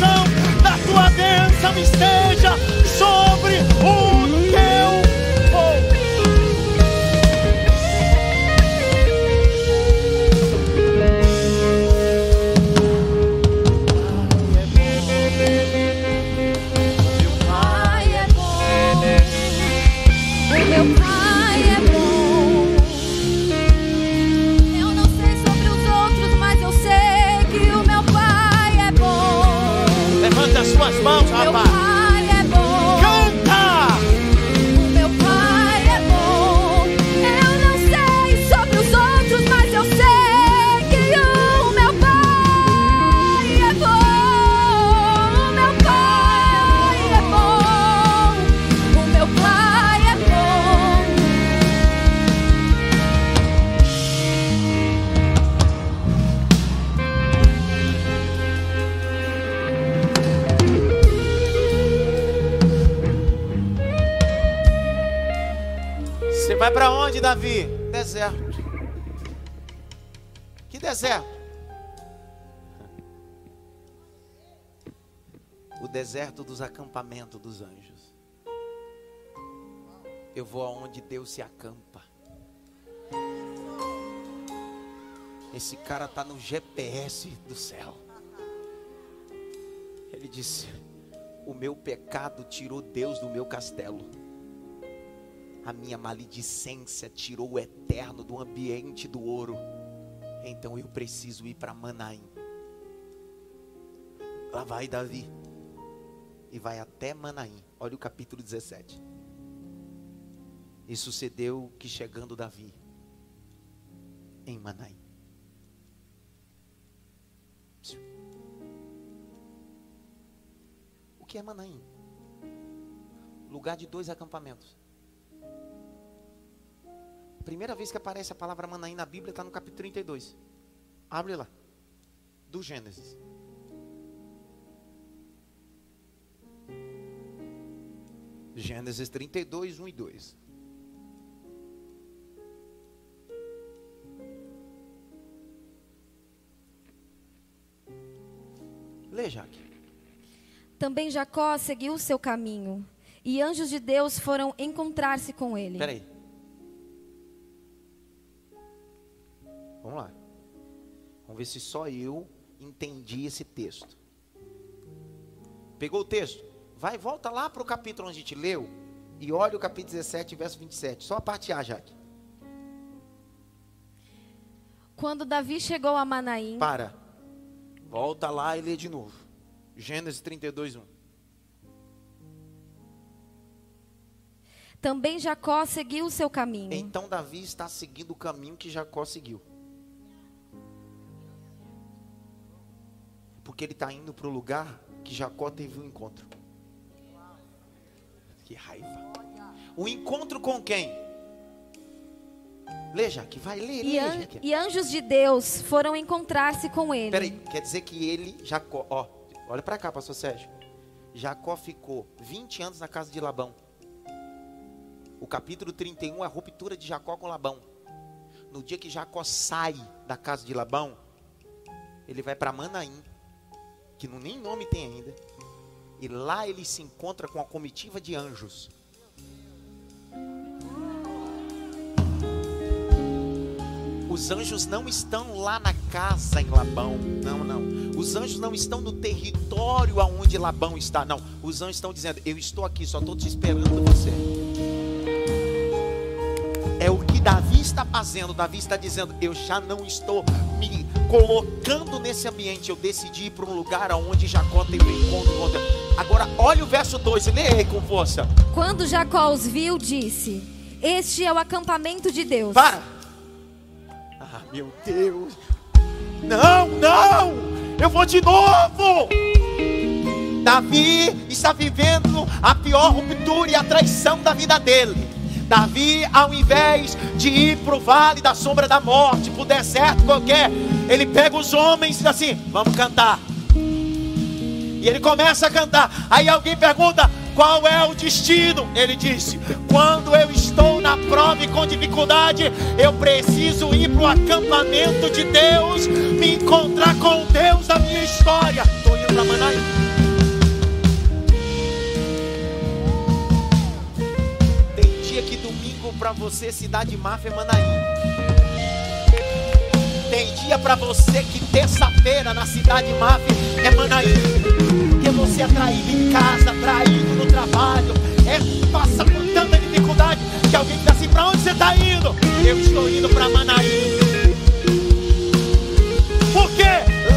Speaker 1: deserto dos acampamentos dos anjos. Eu vou aonde Deus se acampa. Esse cara tá no GPS do céu. Ele disse: O meu pecado tirou Deus do meu castelo. A minha maledicência tirou o eterno do ambiente do ouro. Então eu preciso ir para Manaim. Lá vai Davi. E vai até Manaim. Olha o capítulo 17. E sucedeu que chegando Davi em Manaim. O que é Manaim? Lugar de dois acampamentos. Primeira vez que aparece a palavra Manaim na Bíblia está no capítulo 32. Abre lá. Do Gênesis. Gênesis 32, 1 e 2. Lê, Jaque.
Speaker 2: Também Jacó seguiu o seu caminho, e anjos de Deus foram encontrar-se com ele.
Speaker 1: Peraí. Vamos lá. Vamos ver se só eu entendi esse texto. Pegou o texto? Vai, volta lá para o capítulo onde a gente leu. E olha o capítulo 17, verso 27. Só a parte A, Jaque.
Speaker 2: Quando Davi chegou a Manaim,
Speaker 1: Para. Volta lá e lê de novo. Gênesis 32, 1.
Speaker 2: também Jacó seguiu o seu caminho.
Speaker 1: Então Davi está seguindo o caminho que Jacó seguiu. Porque ele está indo para o lugar que Jacó teve um encontro. Que raiva. O encontro com quem? Lê, Jaque, vai, lê,
Speaker 2: E, an-
Speaker 1: Jaque.
Speaker 2: e anjos de Deus foram encontrar-se com ele.
Speaker 1: Peraí, quer dizer que ele, Jacó, ó, olha para cá, pastor Sérgio. Jacó ficou 20 anos na casa de Labão. O capítulo 31 é a ruptura de Jacó com Labão. No dia que Jacó sai da casa de Labão, ele vai para Manaim, que não nem nome tem ainda. E lá ele se encontra com a comitiva de anjos. Os anjos não estão lá na casa em Labão. Não, não. Os anjos não estão no território aonde Labão está. Não. Os anjos estão dizendo: Eu estou aqui, só estou te esperando você. É o que Davi está fazendo. Davi está dizendo: Eu já não estou me colocando nesse ambiente. Eu decidi ir para um lugar aonde Jacó tem um encontro com Deus. Agora, olha o verso 2. Lê aí com força.
Speaker 2: Quando Jacó os viu, disse: Este é o acampamento de Deus.
Speaker 1: Para! Ah, meu Deus! Não, não! Eu vou de novo! Davi está vivendo a pior ruptura e a traição da vida dele. Davi, ao invés de ir para o vale da sombra da morte, para o deserto qualquer, ele pega os homens e diz assim: Vamos cantar. E ele começa a cantar. Aí alguém pergunta: qual é o destino? Ele disse: quando eu estou na prova e com dificuldade, eu preciso ir para o acampamento de Deus, me encontrar com Deus da minha história. Estou indo para Manaim. Tem dia que domingo para você, cidade máfia Manaim. Entendia para você que terça-feira na cidade MAF é Manaíra. Que você é traído em casa, traído no trabalho. É, passa por tanta dificuldade que alguém diz assim: para onde você está indo? Eu estou indo para Manaíra. Porque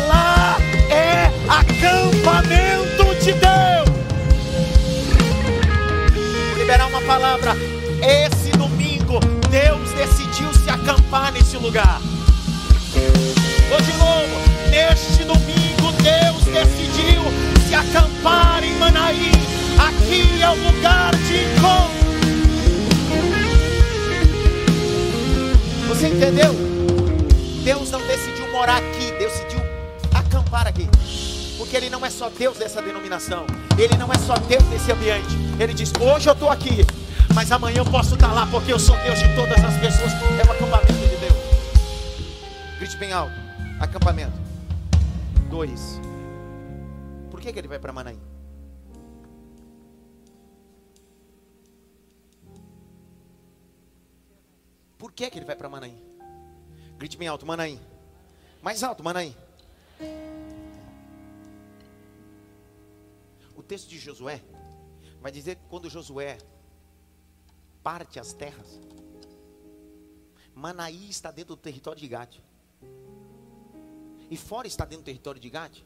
Speaker 1: lá é acampamento de Deus. Vou Liberar uma palavra. Esse domingo, Deus decidiu se acampar nesse lugar. Vou de novo. Neste domingo, Deus decidiu se acampar em Manaí. Aqui é o lugar de encontro. Você entendeu? Deus não decidiu morar aqui, decidiu acampar aqui. Porque Ele não é só Deus dessa denominação, Ele não é só Deus desse ambiente. Ele diz: Hoje eu estou aqui, mas amanhã eu posso estar lá, porque eu sou Deus de todas as pessoas. É o acampamento de Deus. Grite bem alto: acampamento. Dois. Por que, que ele vai para Manaim? Por que, que ele vai para Manaim? Grite bem alto: Manaim. Mais alto: Manaim. O texto de Josué vai dizer que quando Josué parte as terras, Manaí está dentro do território de Gade. E fora está dentro do território de Gade.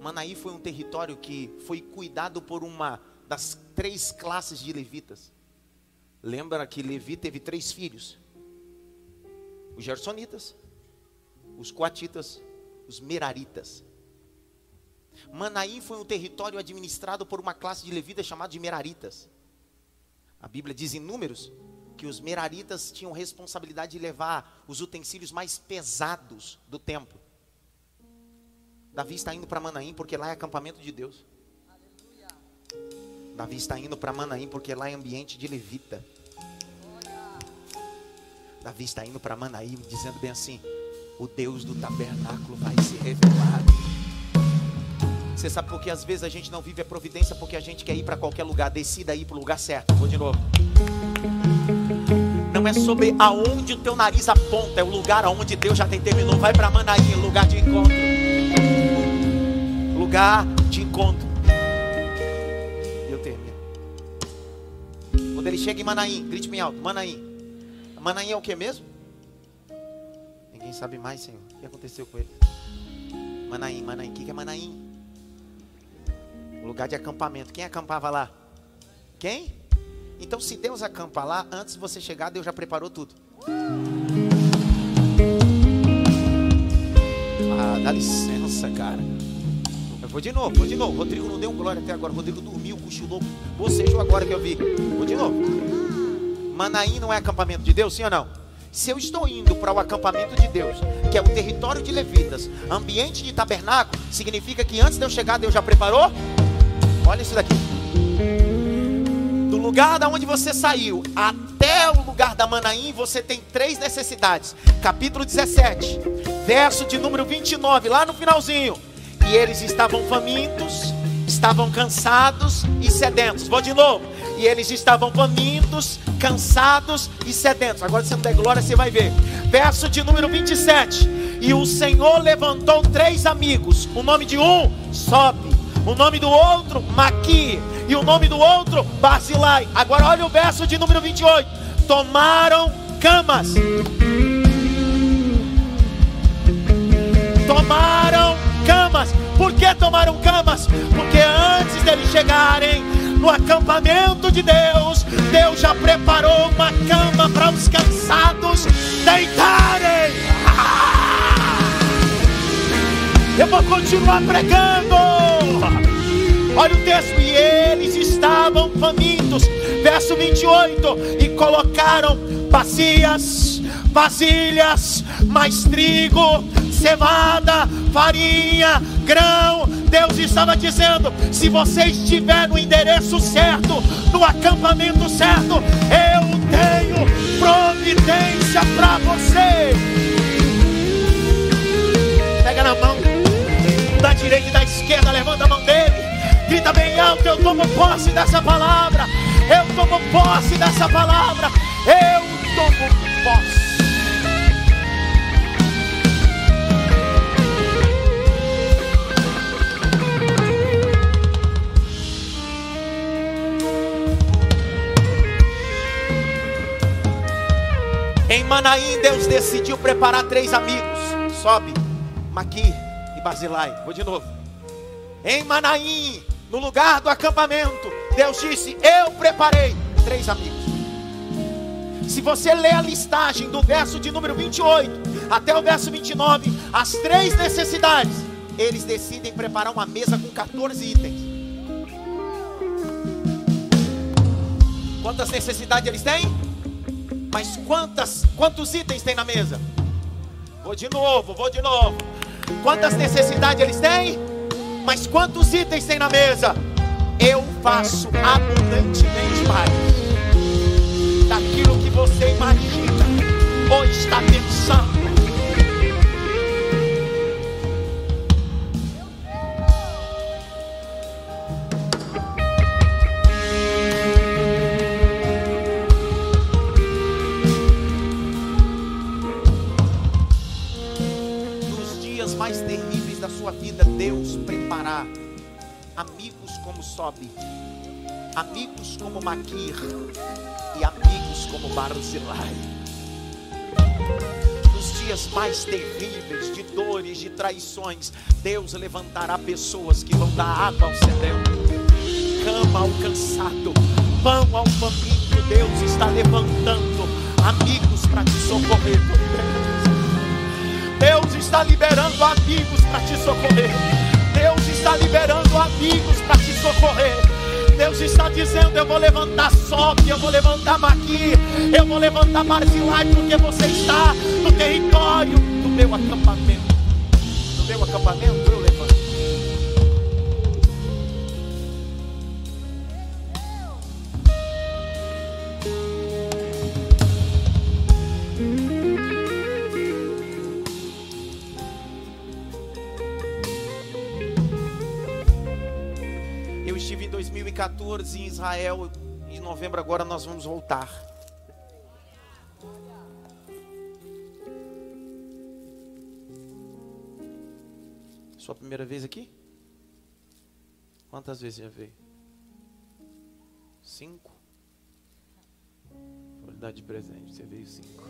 Speaker 1: Manaí foi um território que foi cuidado por uma das três classes de levitas. Lembra que Levi teve três filhos: os Gersonitas, os Coatitas, os Meraritas. Manaí foi um território administrado por uma classe de levitas chamada de Meraritas. A Bíblia diz em Números que os Meraritas tinham responsabilidade de levar os utensílios mais pesados do templo. Davi está indo para Manaim porque lá é acampamento de Deus. Davi está indo para Manaim porque lá é ambiente de levita. Davi está indo para Manaim dizendo bem assim: o Deus do tabernáculo vai se revelar. Você sabe por que às vezes a gente não vive a providência porque a gente quer ir para qualquer lugar, decida ir para o lugar certo. Vou de novo. Não é sobre aonde o teu nariz aponta, é o lugar aonde Deus já determinou. Vai para Manaim, lugar de encontro. Lugar de encontro. Eu termino. Quando ele chega em Manaim, grite bem alto, Manaim. Manaim é o que mesmo? Ninguém sabe mais, Senhor. O que aconteceu com ele? Manaim, Manaim. O que é Manaim? Lugar de acampamento. Quem acampava lá? Quem? Então, se Deus acampa lá, antes de você chegar, Deus já preparou tudo. Ah, dá licença, cara. Vou de novo, vou de novo. Rodrigo não deu glória até agora. Rodrigo dormiu, cochilou. Bocejou agora que eu vi. Vou de novo. Manaim não é acampamento de Deus, sim ou não? Se eu estou indo para o acampamento de Deus, que é o território de levitas, ambiente de tabernáculo, significa que antes de eu chegar, Deus já preparou? Olha isso daqui. Do lugar da onde você saiu até o lugar da Manaim, você tem três necessidades. Capítulo 17, verso de número 29, lá no finalzinho. E eles estavam famintos, estavam cansados e sedentos. Vou de novo. E eles estavam famintos, cansados e sedentos. Agora você não der glória, você vai ver. Verso de número 27. E o Senhor levantou três amigos. O nome de um, Sobe. O nome do outro, Maqui. E o nome do outro, Basilai. Agora olha o verso de número 28. Tomaram camas. Tomaram camas. Por que tomaram camas? Porque antes deles chegarem no acampamento de Deus, Deus já preparou uma cama para os cansados deitarem. Eu vou continuar pregando. Olha o texto, e eles estavam famintos, verso 28, e colocaram bacias, vasilhas, mais trigo, cevada, farinha, grão. Deus estava dizendo: se você estiver no endereço certo, no acampamento certo, eu tenho providência para você. Pega na mão da direita e da esquerda, levanta a mão dele. Grita bem alto, eu tomo posse dessa palavra. Eu tomo posse dessa palavra. Eu tomo posse. Em Manaim, Deus decidiu preparar três amigos: Sobe, Maqui e Basilai. Vou de novo. Em Manaim, no lugar do acampamento, Deus disse: Eu preparei três amigos. Se você ler a listagem do verso de número 28 até o verso 29, as três necessidades, eles decidem preparar uma mesa com 14 itens. Quantas necessidades eles têm? Mas quantas, quantos itens tem na mesa? Vou de novo, vou de novo. Quantas necessidades eles têm? Mas quantos itens tem na mesa? Eu faço abundantemente mais daquilo que você imagina ou está pensando. Sobe, amigos como Maquir e amigos como Barzilai. Nos dias mais terríveis de dores, de traições, Deus levantará pessoas que vão dar água ao sedento, cama ao cansado, pão ao faminto. Deus está levantando amigos para te socorrer. Deus está liberando amigos para te socorrer. Deus está liberando amigos para te socorrer. Deus está dizendo: Eu vou levantar Sobe, eu vou levantar Maqui, eu vou levantar Barzilai, porque você está no território do meu acampamento. No meu acampamento 2014 em Israel. Em novembro agora nós vamos voltar. Sua primeira vez aqui? Quantas vezes já veio? Cinco? Vou lhe dar de presente, você veio cinco.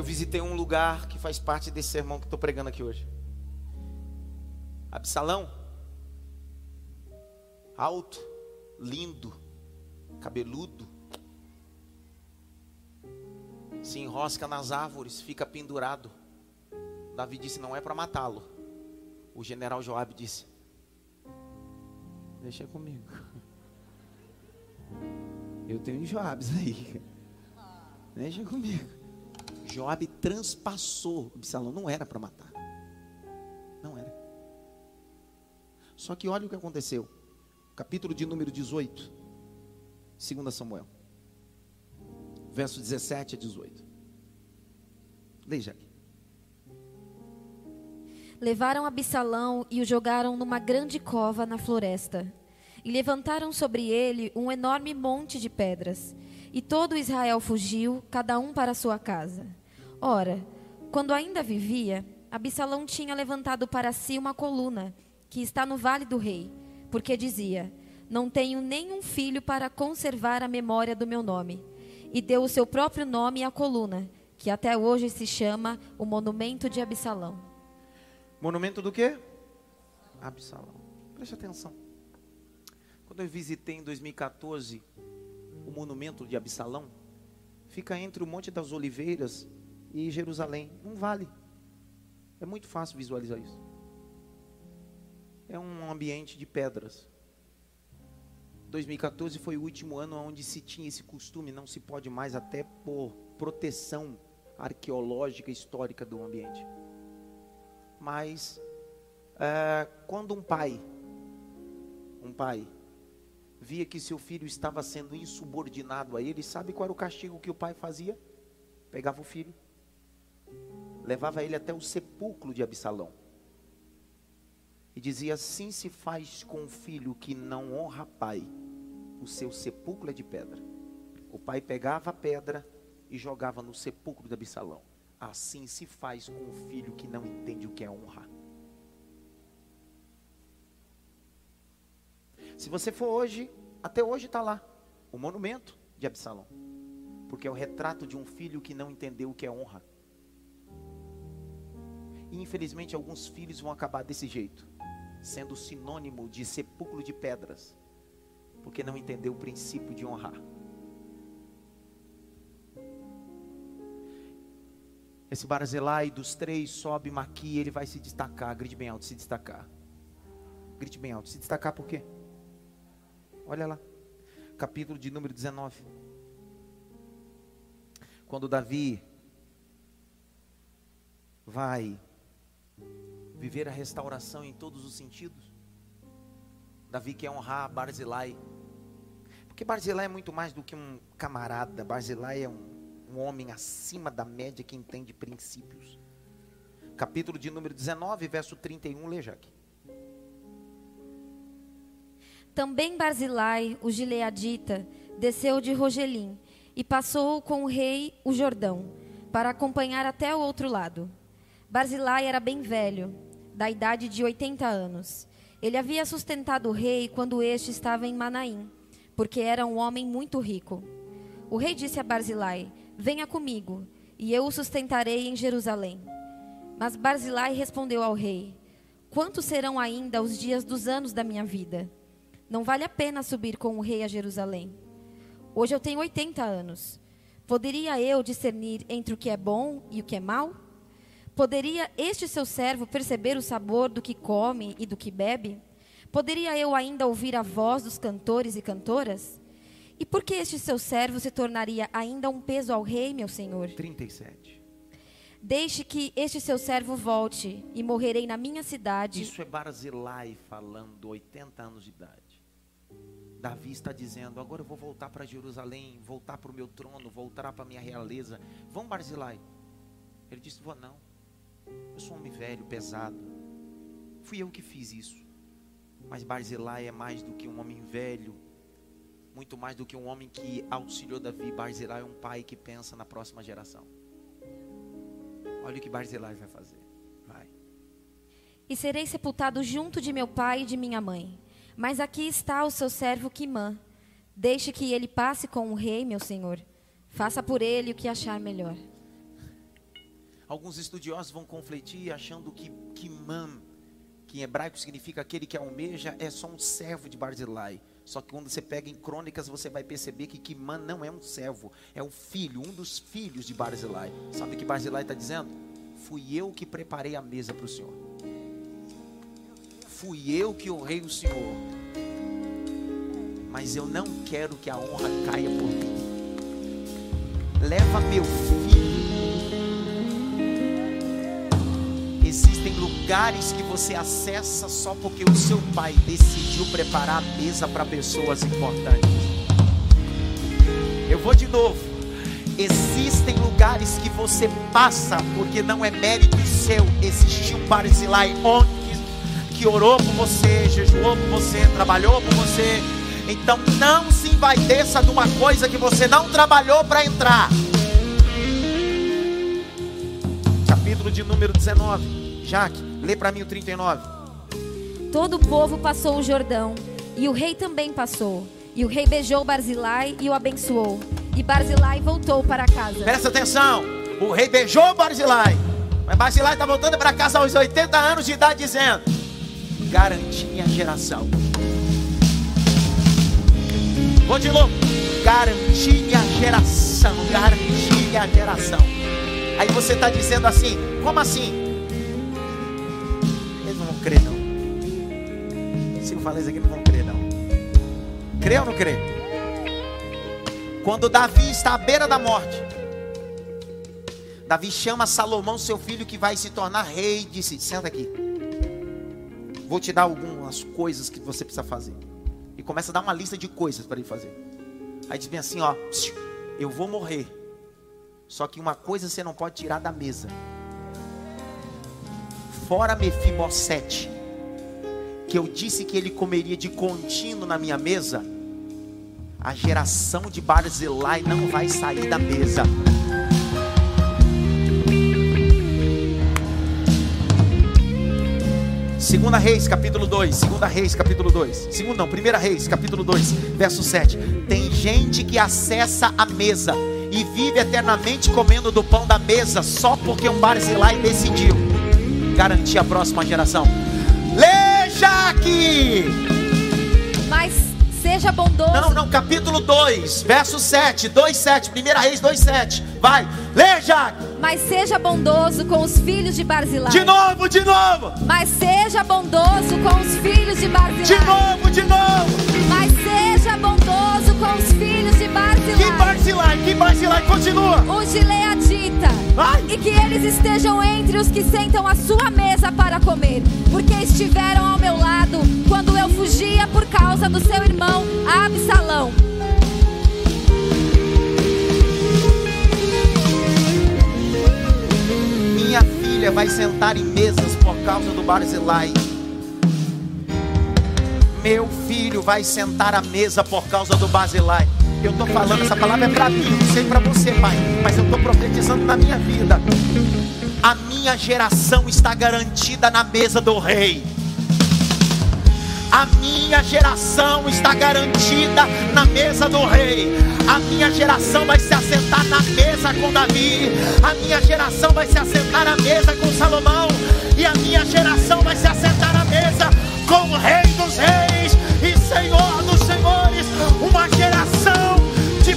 Speaker 1: Eu visitei um lugar que faz parte desse sermão que estou pregando aqui hoje. Absalão, alto, lindo, cabeludo, se enrosca nas árvores, fica pendurado. Davi disse: Não é para matá-lo. O general Joabe disse: Deixa comigo. Eu tenho Joabes aí. Deixa comigo. Joabe transpassou Absalão, não era para matar. Não era. Só que olha o que aconteceu. Capítulo de número 18, 2 Samuel. Verso 17 a 18. Leia aqui.
Speaker 2: Levaram Absalão e o jogaram numa grande cova na floresta. E levantaram sobre ele um enorme monte de pedras. E todo Israel fugiu, cada um para sua casa. Ora, quando ainda vivia, Absalão tinha levantado para si uma coluna, que está no vale do rei, porque dizia: Não tenho nenhum filho para conservar a memória do meu nome. E deu o seu próprio nome à coluna, que até hoje se chama o Monumento de Absalão.
Speaker 1: Monumento do quê? Absalão. Preste atenção. Quando eu visitei em 2014 o monumento de Absalão, fica entre o Monte das Oliveiras e Jerusalém. Um vale. É muito fácil visualizar isso. É um ambiente de pedras. 2014 foi o último ano onde se tinha esse costume, não se pode mais, até por proteção arqueológica histórica do ambiente. Mas, é, quando um pai, um pai, via que seu filho estava sendo insubordinado a ele, sabe qual era o castigo que o pai fazia? Pegava o filho, levava ele até o sepulcro de Absalão. E dizia: Assim se faz com um filho que não honra pai, o seu sepulcro é de pedra. O pai pegava a pedra e jogava no sepulcro de Absalão. Assim se faz com o filho que não entende o que é honra. Se você for hoje, até hoje está lá, o monumento de Absalão. Porque é o retrato de um filho que não entendeu o que é honra. E infelizmente alguns filhos vão acabar desse jeito, sendo sinônimo de sepulcro de pedras, porque não entendeu o princípio de honrar. Esse Barzilai dos três sobe Maqui, ele vai se destacar. Grite bem alto, se destacar. Grite bem alto, se destacar por quê? Olha lá, capítulo de número 19. Quando Davi vai viver a restauração em todos os sentidos. Davi quer honrar Barzilai. Porque Barzilai é muito mais do que um camarada. Barzilai é um um homem acima da média que entende princípios. Capítulo de número 19, verso 31, leia aqui.
Speaker 2: Também Barzilai, o gileadita, desceu de Rogelim e passou com o rei o Jordão, para acompanhar até o outro lado. Barzilai era bem velho, da idade de 80 anos. Ele havia sustentado o rei quando este estava em Manaim, porque era um homem muito rico. O rei disse a Barzilai: Venha comigo, e eu o sustentarei em Jerusalém. Mas Barzilai respondeu ao rei: Quantos serão ainda os dias dos anos da minha vida? Não vale a pena subir com o rei a Jerusalém. Hoje eu tenho 80 anos. Poderia eu discernir entre o que é bom e o que é mal? Poderia este seu servo perceber o sabor do que come e do que bebe? Poderia eu ainda ouvir a voz dos cantores e cantoras? E por que este seu servo se tornaria ainda um peso ao rei, meu senhor?
Speaker 1: 37.
Speaker 2: Deixe que este seu servo volte e morrerei na minha cidade.
Speaker 1: Isso é Barzilai falando, 80 anos de idade. Davi está dizendo: agora eu vou voltar para Jerusalém, voltar para o meu trono, voltar para a minha realeza. Vão, Barzilai. Ele disse: vou não. Eu sou um homem velho, pesado. Fui eu que fiz isso. Mas Barzilai é mais do que um homem velho, muito mais do que um homem que auxiliou Davi. Barzilai é um pai que pensa na próxima geração. Olha o que Barzilai vai fazer. Vai.
Speaker 2: E serei sepultado junto de meu pai e de minha mãe. Mas aqui está o seu servo Quimã. Deixe que ele passe com o rei, meu senhor. Faça por ele o que achar melhor.
Speaker 1: Alguns estudiosos vão conflitir achando que Quimã, que em hebraico significa aquele que almeja, é só um servo de Barzilai. Só que quando você pega em crônicas, você vai perceber que Kiman não é um servo, é um filho, um dos filhos de Barzilai. Sabe o que Barzilai está dizendo? Fui eu que preparei a mesa para o Senhor. Fui eu que honrei o Senhor. Mas eu não quero que a honra caia por mim. Leva meu filho Existem lugares que você acessa só porque o seu pai decidiu preparar a mesa para pessoas importantes. Eu vou de novo. Existem lugares que você passa porque não é mérito seu. Existiu um Barzilai ontem que orou por você, jejuou por você, trabalhou por você. Então não se envaideça de uma coisa que você não trabalhou para entrar. Capítulo de número 19. Jaque, lê para mim o 39.
Speaker 2: Todo o povo passou o Jordão, e o rei também passou. E o rei beijou Barzilai e o abençoou. E Barzilai voltou para casa.
Speaker 1: Presta atenção. O rei beijou Barzilai. Mas Barzilai está voltando para casa aos 80 anos de idade, dizendo: Garanti minha geração. Vou de novo. Garanti minha geração. Garanti minha geração. Aí você está dizendo assim: Como assim? Crer, não. Se eu falar isso aqui, não vão crer, não. Crê ou não crê? Quando Davi está à beira da morte, Davi chama Salomão, seu filho, que vai se tornar rei, e disse: Senta aqui. Vou te dar algumas coisas que você precisa fazer. E começa a dar uma lista de coisas para ele fazer. Aí diz bem assim: Ó, eu vou morrer. Só que uma coisa você não pode tirar da mesa fora Mefibosete, que eu disse que ele comeria de contínuo na minha mesa, a geração de Barzilai não vai sair da mesa. Segunda Reis, capítulo 2. Segunda Reis, capítulo 2. Segunda não, Primeira Reis, capítulo 2, verso 7. Tem gente que acessa a mesa e vive eternamente comendo do pão da mesa só porque um Barzilai decidiu. Garantir a próxima geração. Leia aqui.
Speaker 2: Mas seja bondoso.
Speaker 1: Não, não, capítulo 2, verso 7, 2, 7, 1 Reis 2, 7. Vai, leia.
Speaker 2: Mas seja bondoso com os filhos de Barzilai.
Speaker 1: De novo, de novo.
Speaker 2: Mas seja bondoso com os filhos de Barzilai.
Speaker 1: De novo, de novo.
Speaker 2: Mas seja bondoso com os filhos de Barzilai.
Speaker 1: Que Barzilai, que Barzilai, continua.
Speaker 2: Os de Leadita. E que eles estejam entre os que sentam à sua mesa para comer. Porque estiveram ao meu lado quando eu fugia por causa do seu irmão Absalão.
Speaker 1: Minha filha vai sentar em mesas por causa do Barzilai. Meu filho vai sentar à mesa por causa do Barzilai. Eu estou falando, essa palavra é para mim, não sei para você, pai, mas eu estou profetizando na minha vida. A minha geração está garantida na mesa do rei. A minha geração está garantida na mesa do rei. A minha geração vai se assentar na mesa com Davi. A minha geração vai se assentar na mesa com Salomão. E a minha geração vai se assentar na mesa com o Rei dos Reis e Senhor dos Senhores. Uma geração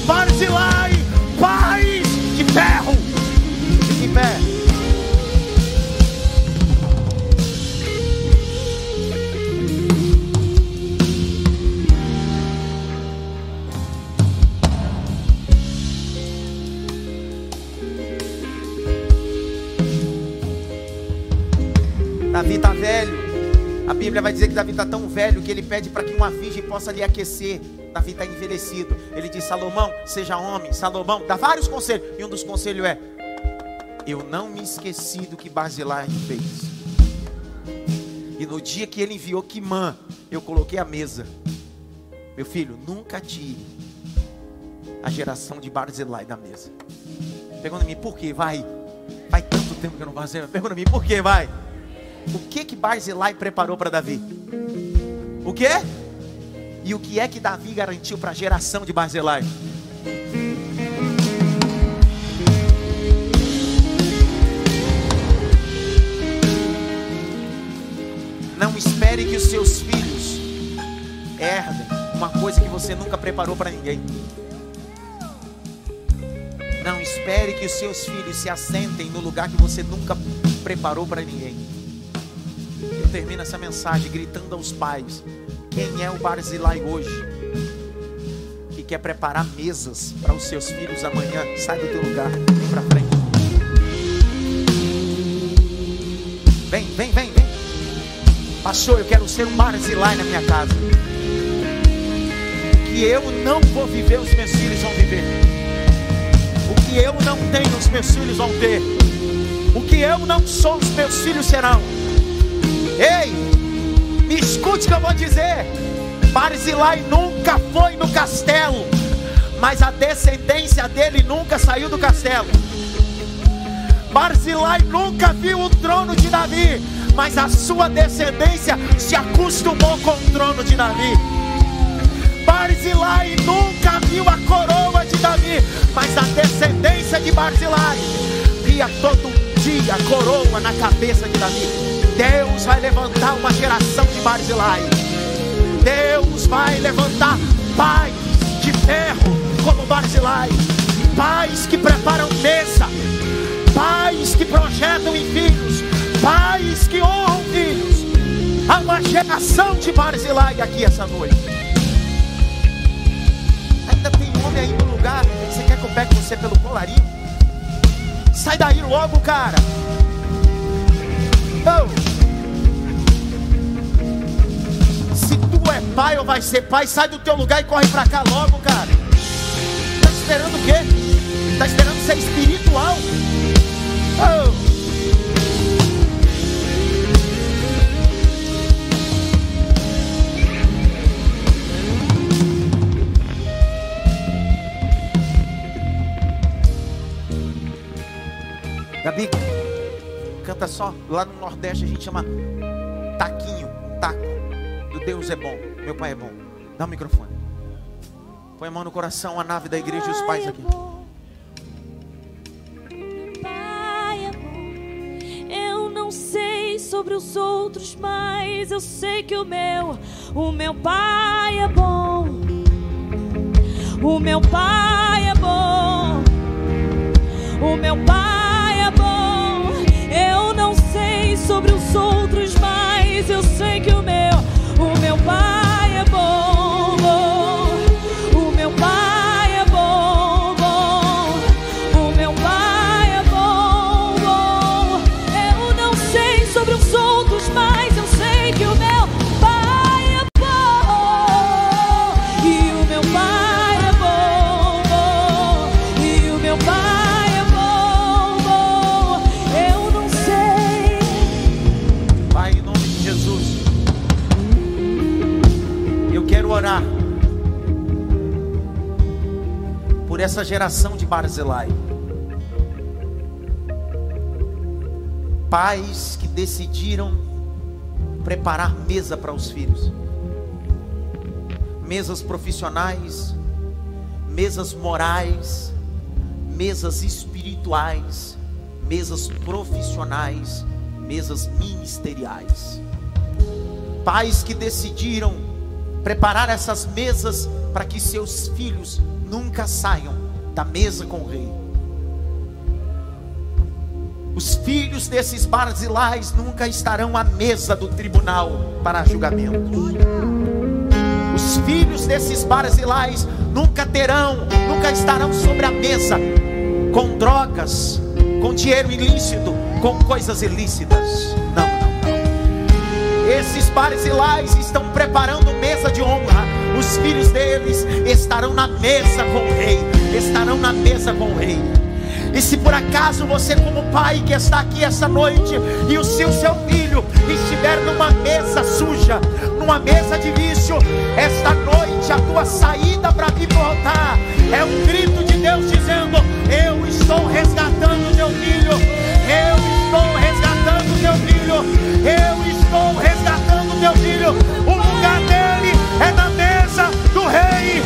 Speaker 1: Barzilai, paz de ferro. Fique em pé. Davi está velho. A Bíblia vai dizer que Davi está tão velho que ele pede para que uma virgem possa lhe aquecer. Davi está envelhecido. Ele diz: Salomão, seja homem. Salomão dá vários conselhos. E um dos conselhos é: Eu não me esqueci do que Barzilai fez. E no dia que ele enviou Quimã, eu coloquei a mesa. Meu filho, nunca tire a geração de Barzilai da mesa. Pergunta mim, por que? Vai. Vai tanto tempo que eu não faço. Pergunta mim, por que? Vai. O que que Barzilai preparou para Davi? O que? E o que é que Davi garantiu para a geração de Barzilai? Não espere que os seus filhos herdem uma coisa que você nunca preparou para ninguém. Não espere que os seus filhos se assentem no lugar que você nunca preparou para ninguém. Eu termino essa mensagem gritando aos pais: quem é o Barzilai hoje? Que quer preparar mesas para os seus filhos amanhã? Sai do teu lugar, vem para frente. Vem, vem, vem, vem. Pastor, eu quero ser um Barzilai na minha casa. O que eu não vou viver, os meus filhos vão viver. O que eu não tenho, os meus filhos vão ter. O que eu não sou, os meus filhos serão. Ei, escute que eu vou dizer. Barzilai nunca foi no castelo, mas a descendência dele nunca saiu do castelo. Barzilai nunca viu o trono de Davi, mas a sua descendência se acostumou com o trono de Davi. Barzilai nunca viu a coroa de Davi, mas a descendência de Barzilai via todo dia coroa na cabeça de Davi. Deus vai levantar uma geração de Barzilai. Deus vai levantar pais de ferro como Barzilai, pais que preparam mesa, pais que projetam em filhos, pais que honram filhos. Há uma geração de Barzilai aqui essa noite. Ainda tem homem aí no lugar. Você quer que eu pegue você pelo colarinho? Sai daí logo, cara. Oh. Se tu é pai ou vai ser pai, sai do teu lugar e corre pra cá logo, cara. Tá esperando o quê? Tá esperando ser espiritual? Oh. Gabi, canta só. Lá no Nordeste a gente chama taquinho, taco. Do Deus é bom, meu pai é bom. Dá o microfone. Põe a mão no coração, a nave da igreja e os pais aqui.
Speaker 3: Sei sobre os outros, mas eu sei que o meu, o meu pai é bom. O meu pai é bom. O meu pai sobre os outros, mas eu sei que o meu, o meu pai é bom.
Speaker 1: Essa geração de Barzilai. Pais que decidiram preparar mesa para os filhos, mesas profissionais, mesas morais, mesas espirituais, mesas profissionais, mesas ministeriais. Pais que decidiram preparar essas mesas para que seus filhos nunca saiam da mesa com o rei. Os filhos desses barzilais nunca estarão à mesa do tribunal para julgamento. Os filhos desses barzilais nunca terão, nunca estarão sobre a mesa com drogas, com dinheiro ilícito, com coisas ilícitas. Não, não, não. Esses barzilais estão preparando mesa de honra. Os filhos deles estarão na mesa com o rei. Estarão na mesa com o rei. E se por acaso você, como pai que está aqui essa noite, e o seu, seu filho estiver numa mesa suja, numa mesa de vício, esta noite a tua saída para vir pro altar é um grito de Deus dizendo: Eu estou resgatando teu filho, eu estou resgatando teu filho, eu estou resgatando teu filho. O lugar dele é na mesa do rei,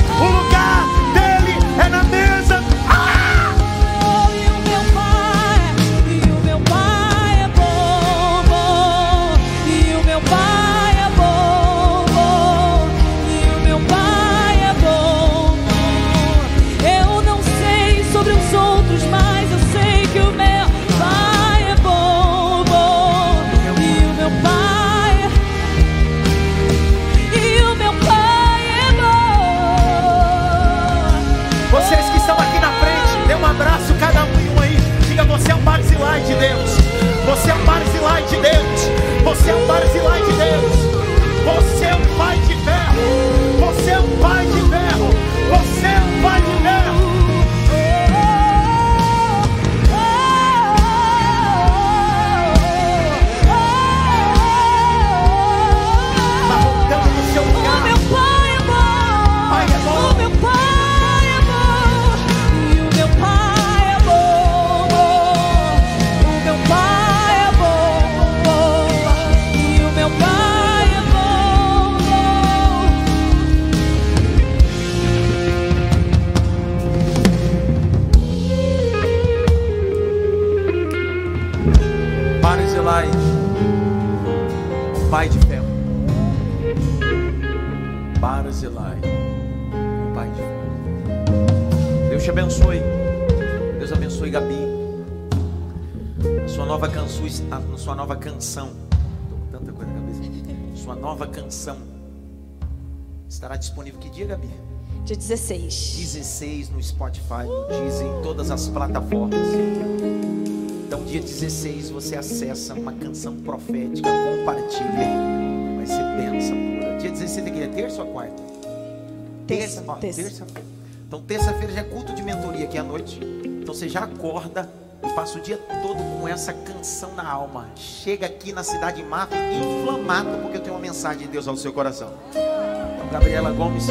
Speaker 1: barzilai de Deus. Você é um barzilai de Deus. Você é um barzilai de Deus. Você é um pai de ferro.
Speaker 3: 16.
Speaker 1: 16 no Spotify, no Deezer, em todas as plataformas. Então, dia 16 você acessa uma canção profética, compartilha. Vai ser benção pura. Dia 16 é que é terça ou quarta?
Speaker 3: Terça,
Speaker 1: ó,
Speaker 3: terça.
Speaker 1: terça-feira. Então, terça-feira já é culto de mentoria aqui à noite. Então, você já acorda e passa o dia todo com essa canção na alma. Chega aqui na cidade de Mafra inflamado, porque eu tenho uma mensagem de Deus ao seu coração. Então, Gabriela Gomes,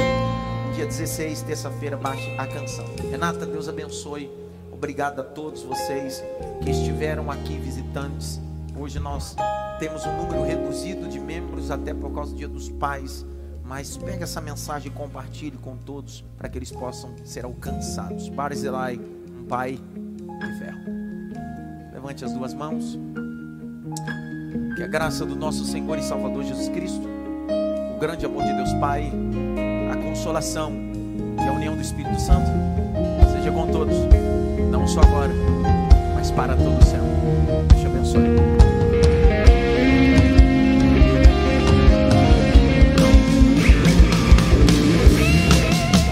Speaker 1: dia 16, terça-feira, baixe a canção. Renata, Deus abençoe. Obrigado a todos vocês que estiveram aqui visitantes. Hoje nós temos um número reduzido de membros, até por causa do Dia dos Pais. Mas pega essa mensagem e compartilhe com todos para que eles possam ser alcançados. Barzilai, um pai de ferro. Levante as duas mãos. Que a graça do nosso Senhor e Salvador Jesus Cristo, o grande amor de Deus Pai, consolação e a união do Espírito Santo seja com todos, não só agora, mas para todo o céu. Deus te abençoe.